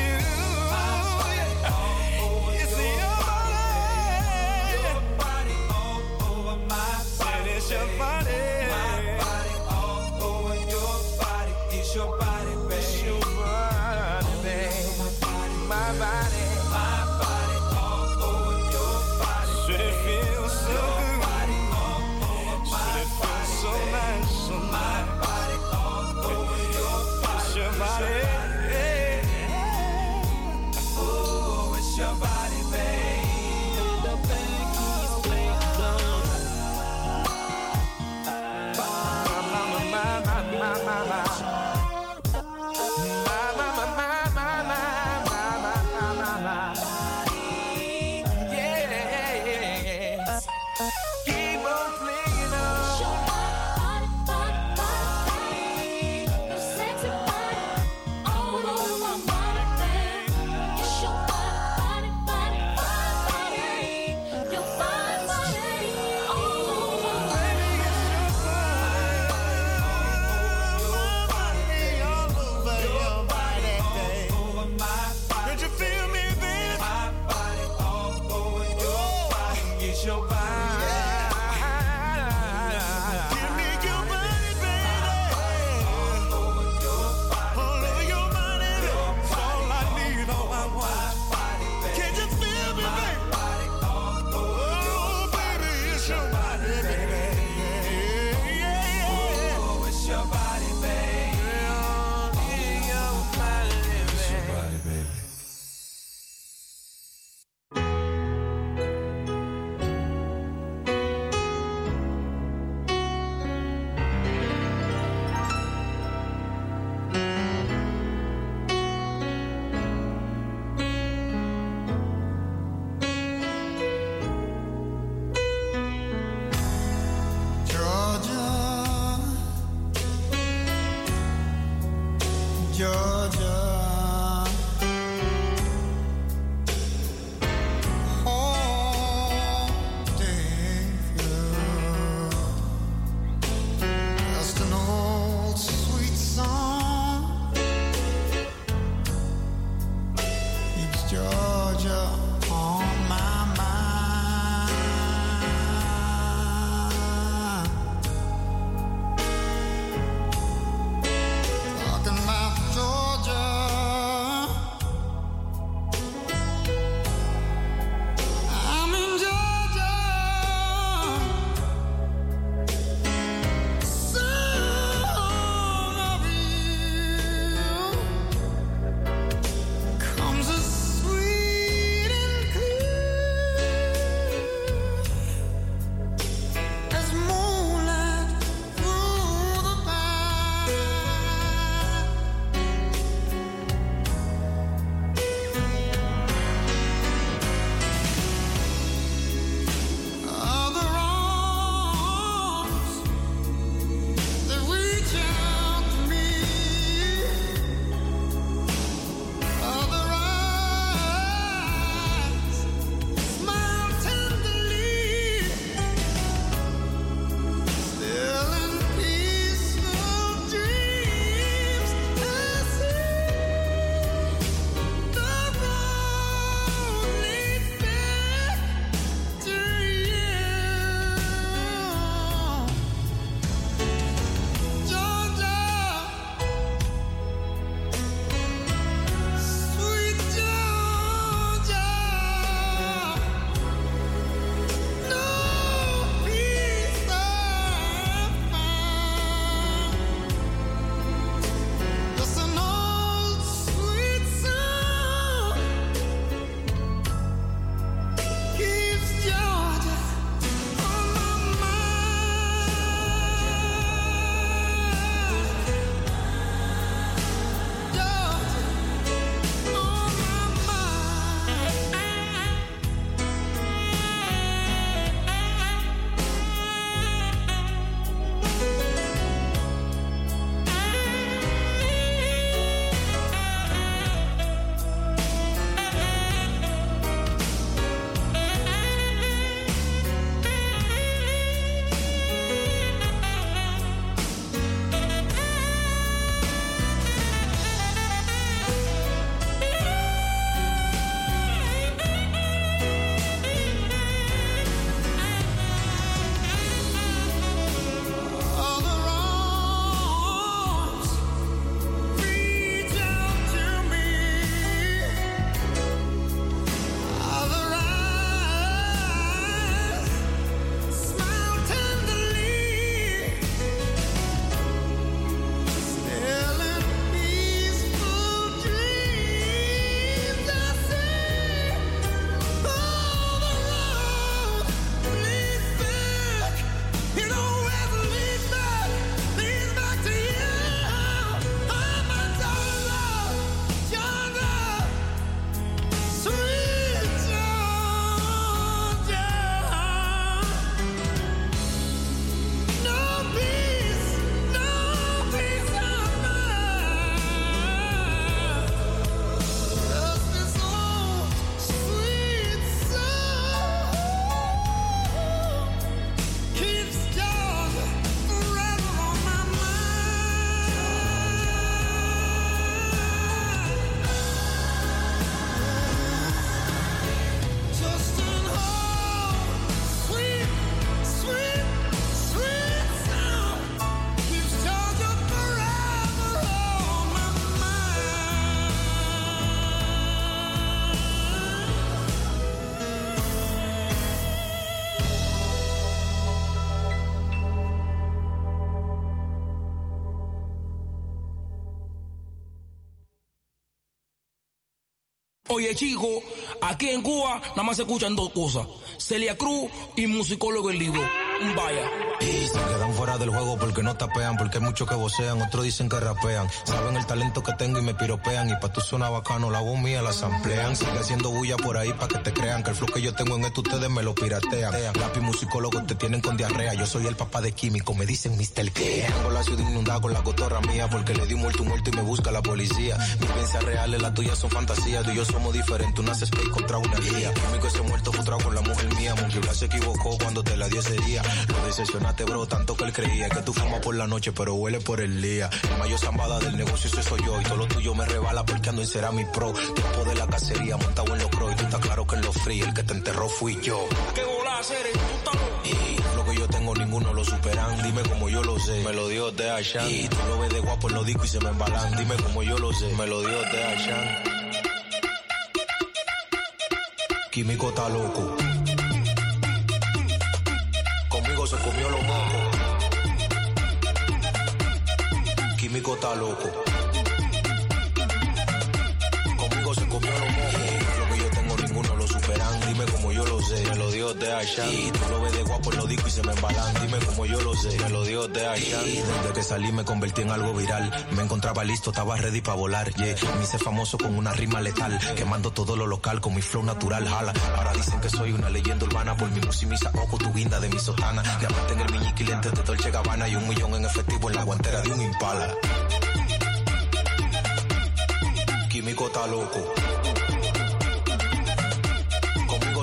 Oye, chico, aquí en Cuba nada más se escuchan dos cosas: Celia Cruz y musicólogo el libro. Vaya. Y se quedan fuera del juego porque no tapean, porque hay muchos que vocean, otros dicen que rapean. Saben el talento que tengo y me piropean. Y pa' tu zona bacano, la voz mía la samplean. Sigue haciendo bulla por ahí pa' que te crean que el flow que yo tengo en esto ustedes me lo piratean. Lápiz musicólogo te tienen con diarrea. Yo soy el papá de químico, me dicen Mr. K. Tengo la ciudad inundada con la cotorra mía porque le di un muerto un muerto y me busca la policía. Mis vivencias reales, las tuyas son fantasías. Tú y yo somos diferentes, una hace space contra una guía. Químico ese muerto frustrado con la mujer mía. Monkey Black se equivocó cuando te la dio ese día. Lo decepcionaste, bro, tanto que él creía que tú fumas por la noche, pero huele por el día. El mayor zambada del negocio, ese soy yo. Y todo lo tuyo me rebala porque ando en Ceramic Pro. Tiempo de la cacería, montado en los. Y tú estás claro que en los free, el que te enterró fui yo. ¿Qué bola hacer? Tú Y lo que yo tengo, ninguno lo superan. Dime como yo lo sé. Me lo dio de Ashan. Y tú lo ves de guapo en los discos y se me embalan. Dime como yo lo sé. Me lo dio de Ashan. Químico está loco. mi gota loco. Dio de Ashan. Y tú lo ves de guapo en los y se me embalan. Dime como yo lo sé. Me lo dio de. Desde que salí me convertí en algo viral. Me encontraba listo, estaba ready para volar. Yeah. Me hice famoso con una rima letal. Quemando todo lo local con mi flow natural. Jala. Ahora dicen que soy una leyenda urbana por mi música y tu guinda de mi sotana. Diamante en el miñique y de Dolce Gabbana y un millón en efectivo en la guantera de un impala. Químico está loco.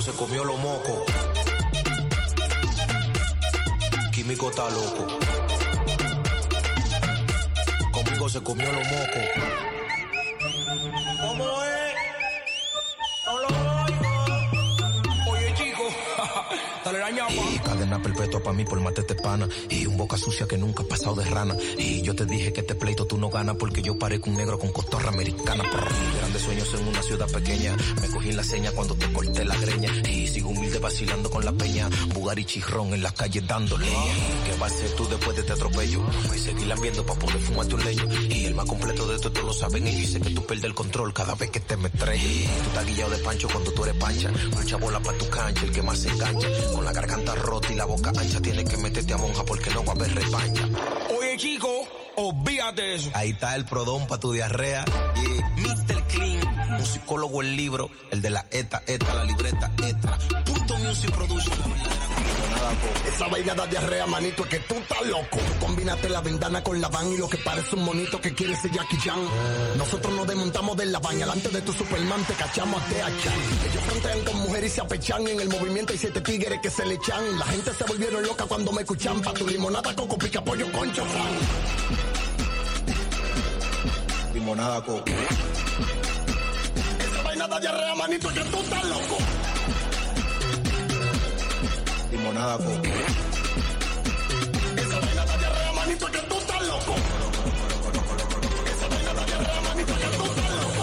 Se comió los mocos. Químico está loco. Conmigo se comió los mocos. Y cadena perpetua para mí por matete pana. Y un boca sucia que nunca ha pasado de rana. Y yo te dije que este pleito tú no ganas porque yo parezco un negro con cotorra americana. Prr. Grandes sueños en una ciudad pequeña. Me cogí la seña cuando te corté la greña. Y sigo humilde vacilando con la peña. Bugari chirrón en las calles dándole. ¿Qué va a ser tú después de este atropello? A seguir lambiendo para poder fumarte un leño. Y el más completo de todo lo saben. Y sé que tú pierdes el control cada vez que te me estrellas. Tú estás guillado de pancho cuando tú eres pancha. Mucha bola para tu cancha, el que más se engancha. Con la garganta rota y la boca ancha. Tienes que meterte a monja porque no va a haber repancha. Oye, chico, olvídate de eso. Ahí está el prodón para tu diarrea. Mr. Clean, musicólogo el libro, el de la ETA, ETA, la libreta, ETA. Punto Music Production, la verdadera Esa vaina da diarrea, manito, es que tú estás loco. Tú combinaste la ventana con la van y lo que parece un monito que quiere ser Jackie Chan. Nosotros nos desmontamos de la baña, delante de tu Superman te cachamos a Chan. Ellos frontean con mujeres y se apechan en el movimiento y siete tigres que se le echan. La gente se volvieron loca cuando me escuchan. Pa' tu limonada, coco, pica pollo, concho, limonada coco. Manito, que tú estás loco. Limonada coco. Esa vaina da diarrea, manito, que tú estás loco. Esa vaina da diarrea, manito, que tú estás loco.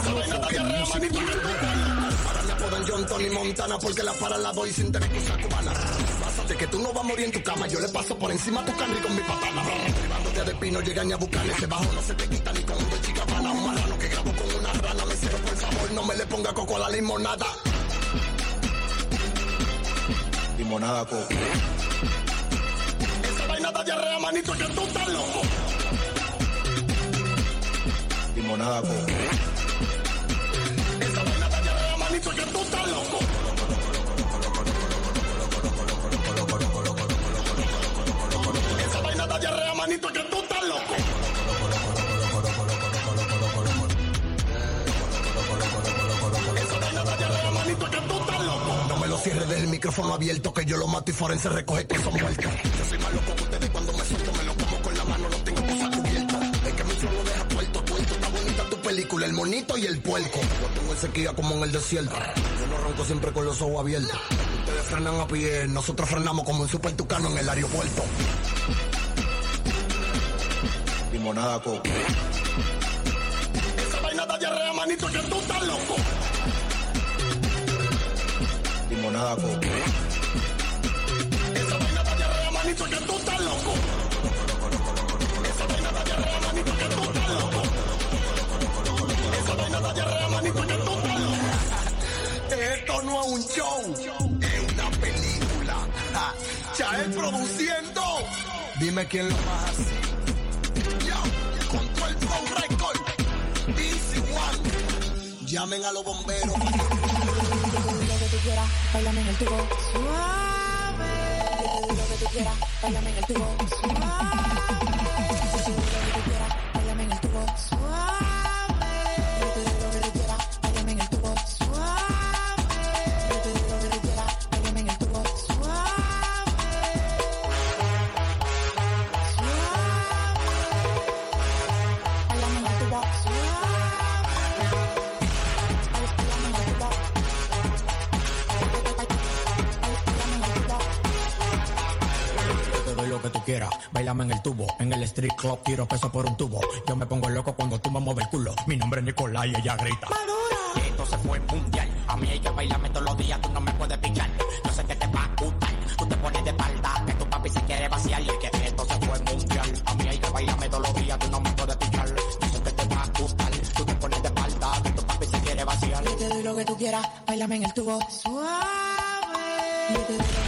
Esa vaina da diarrea, manito, que tú estás loco. Ahora me apodan John Tony Montana porque la para la doy sin tener que usar cubana. Pásate que tú no vas a morir en tu cama, yo le paso por encima a tu canry con mi patana. Privándote de pino, llegan a buscar ese bajo, no se te quita ni con no me le ponga coco a la limonada. Limonada coco. Esa vaina da diarrea, manito, que tú estás loco. Limonada coco. Esa vaina da diarrea, manito, que tú estás loco. Esa vaina da diarrea, manito, que tú estás loco. Lo cierres del micrófono abierto que yo lo mato y forense recoge que son muertos. Yo soy más loco que ustedes cuando me suelto, me lo como con la mano, no tengo cosa cubierta. Es que mi flow lo deja tuerto, tuerto. Está bonita tu película, el monito y el puerco. Yo tengo en sequía como en el desierto. Yo no ronco siempre con los ojos abiertos. Ustedes frenan a pie, nosotros frenamos como un super tucano en el aeropuerto. Limonada coco. Esa vaina está diarrea, manito, que tú estás loco. Esa vaina de está diarrea, manito, que tú estás loco. Esa vaina de está diarrea, manito, que tú estás loco. Esto no es un show, es una película. Ya es produciendo. Dime quién lo va a hacer. Yo, con One. Llamen a los bomberos quieras, en el tubo. Suave. Lo que tú quieras, bailame en el tubo. Suave. strip club, tiro peso por un tubo. Yo me pongo loco cuando tú me mueves el culo. Mi nombre es Nicolás y ella grita. ¡Madura! Esto se fue mundial. A mí hay que bailarme todos los días, tú no me puedes pillar. Yo sé que te va a gustar. Tú te pones de espalda, que tu papi se quiere vaciar. Y que esto se fue mundial. A mí hay que bailarme todos los días, tú no me puedes pillar. Yo sé que te va a gustar. Tú te pones de espalda, que tu papi se quiere vaciar. Yo te doy lo que tú quieras, bailame en el tubo. Suave. Yo te doy lo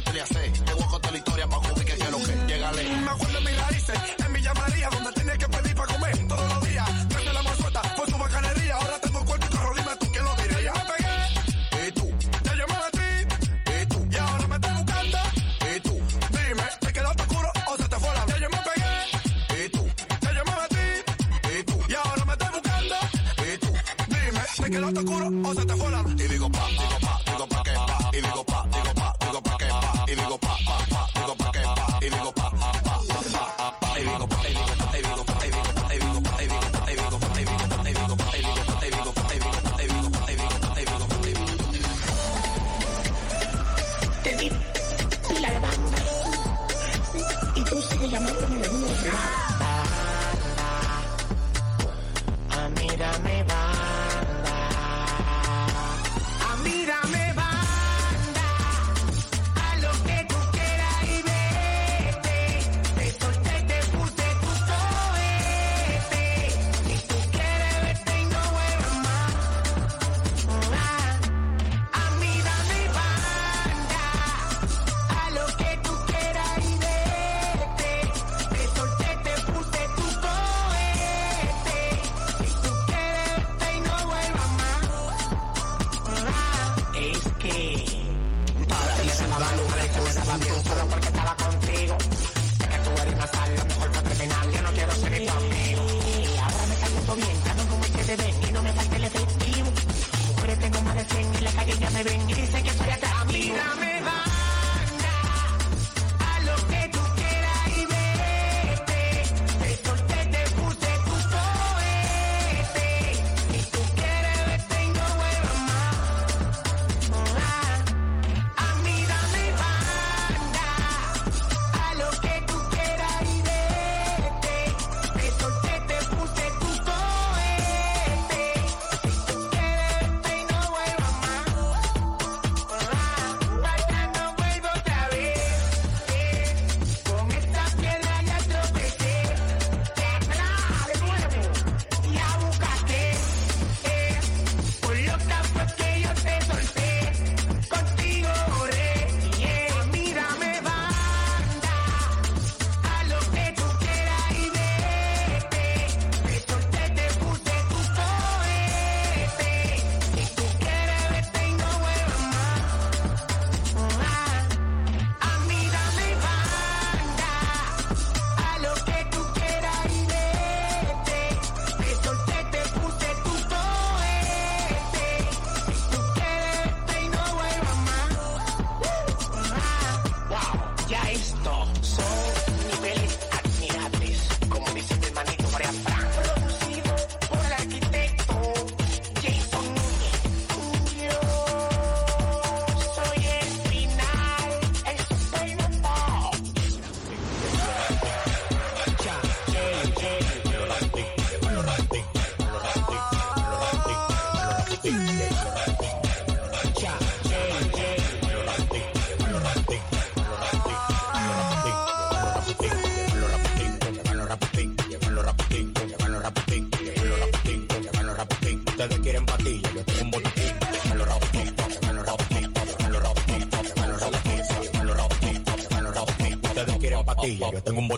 le hace. Te voy a contar la historia pa'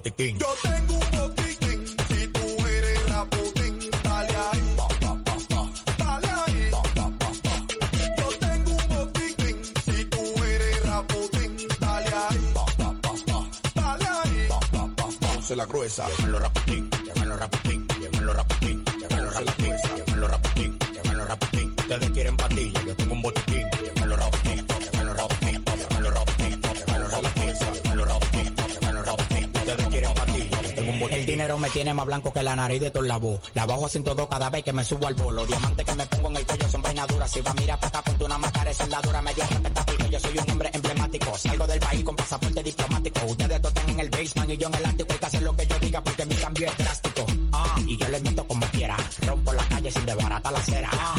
the king. más blanco que la nariz de todo la voz. La bajo a 102 cada vez que me subo al bolo. Diamantes que me pongo en el cuello son vainaduras. Si va, mira para acá, ponte una máscara, es la dura. Media respetable, yo soy un hombre emblemático. Salgo del país con pasaporte diplomático. Ustedes tocan en el basement y yo en el ático. Hay que hacer lo que yo diga porque mi cambio es drástico. Ah, y yo le meto como quiera. Rompo la calle sin desbaratar la acera. Ah,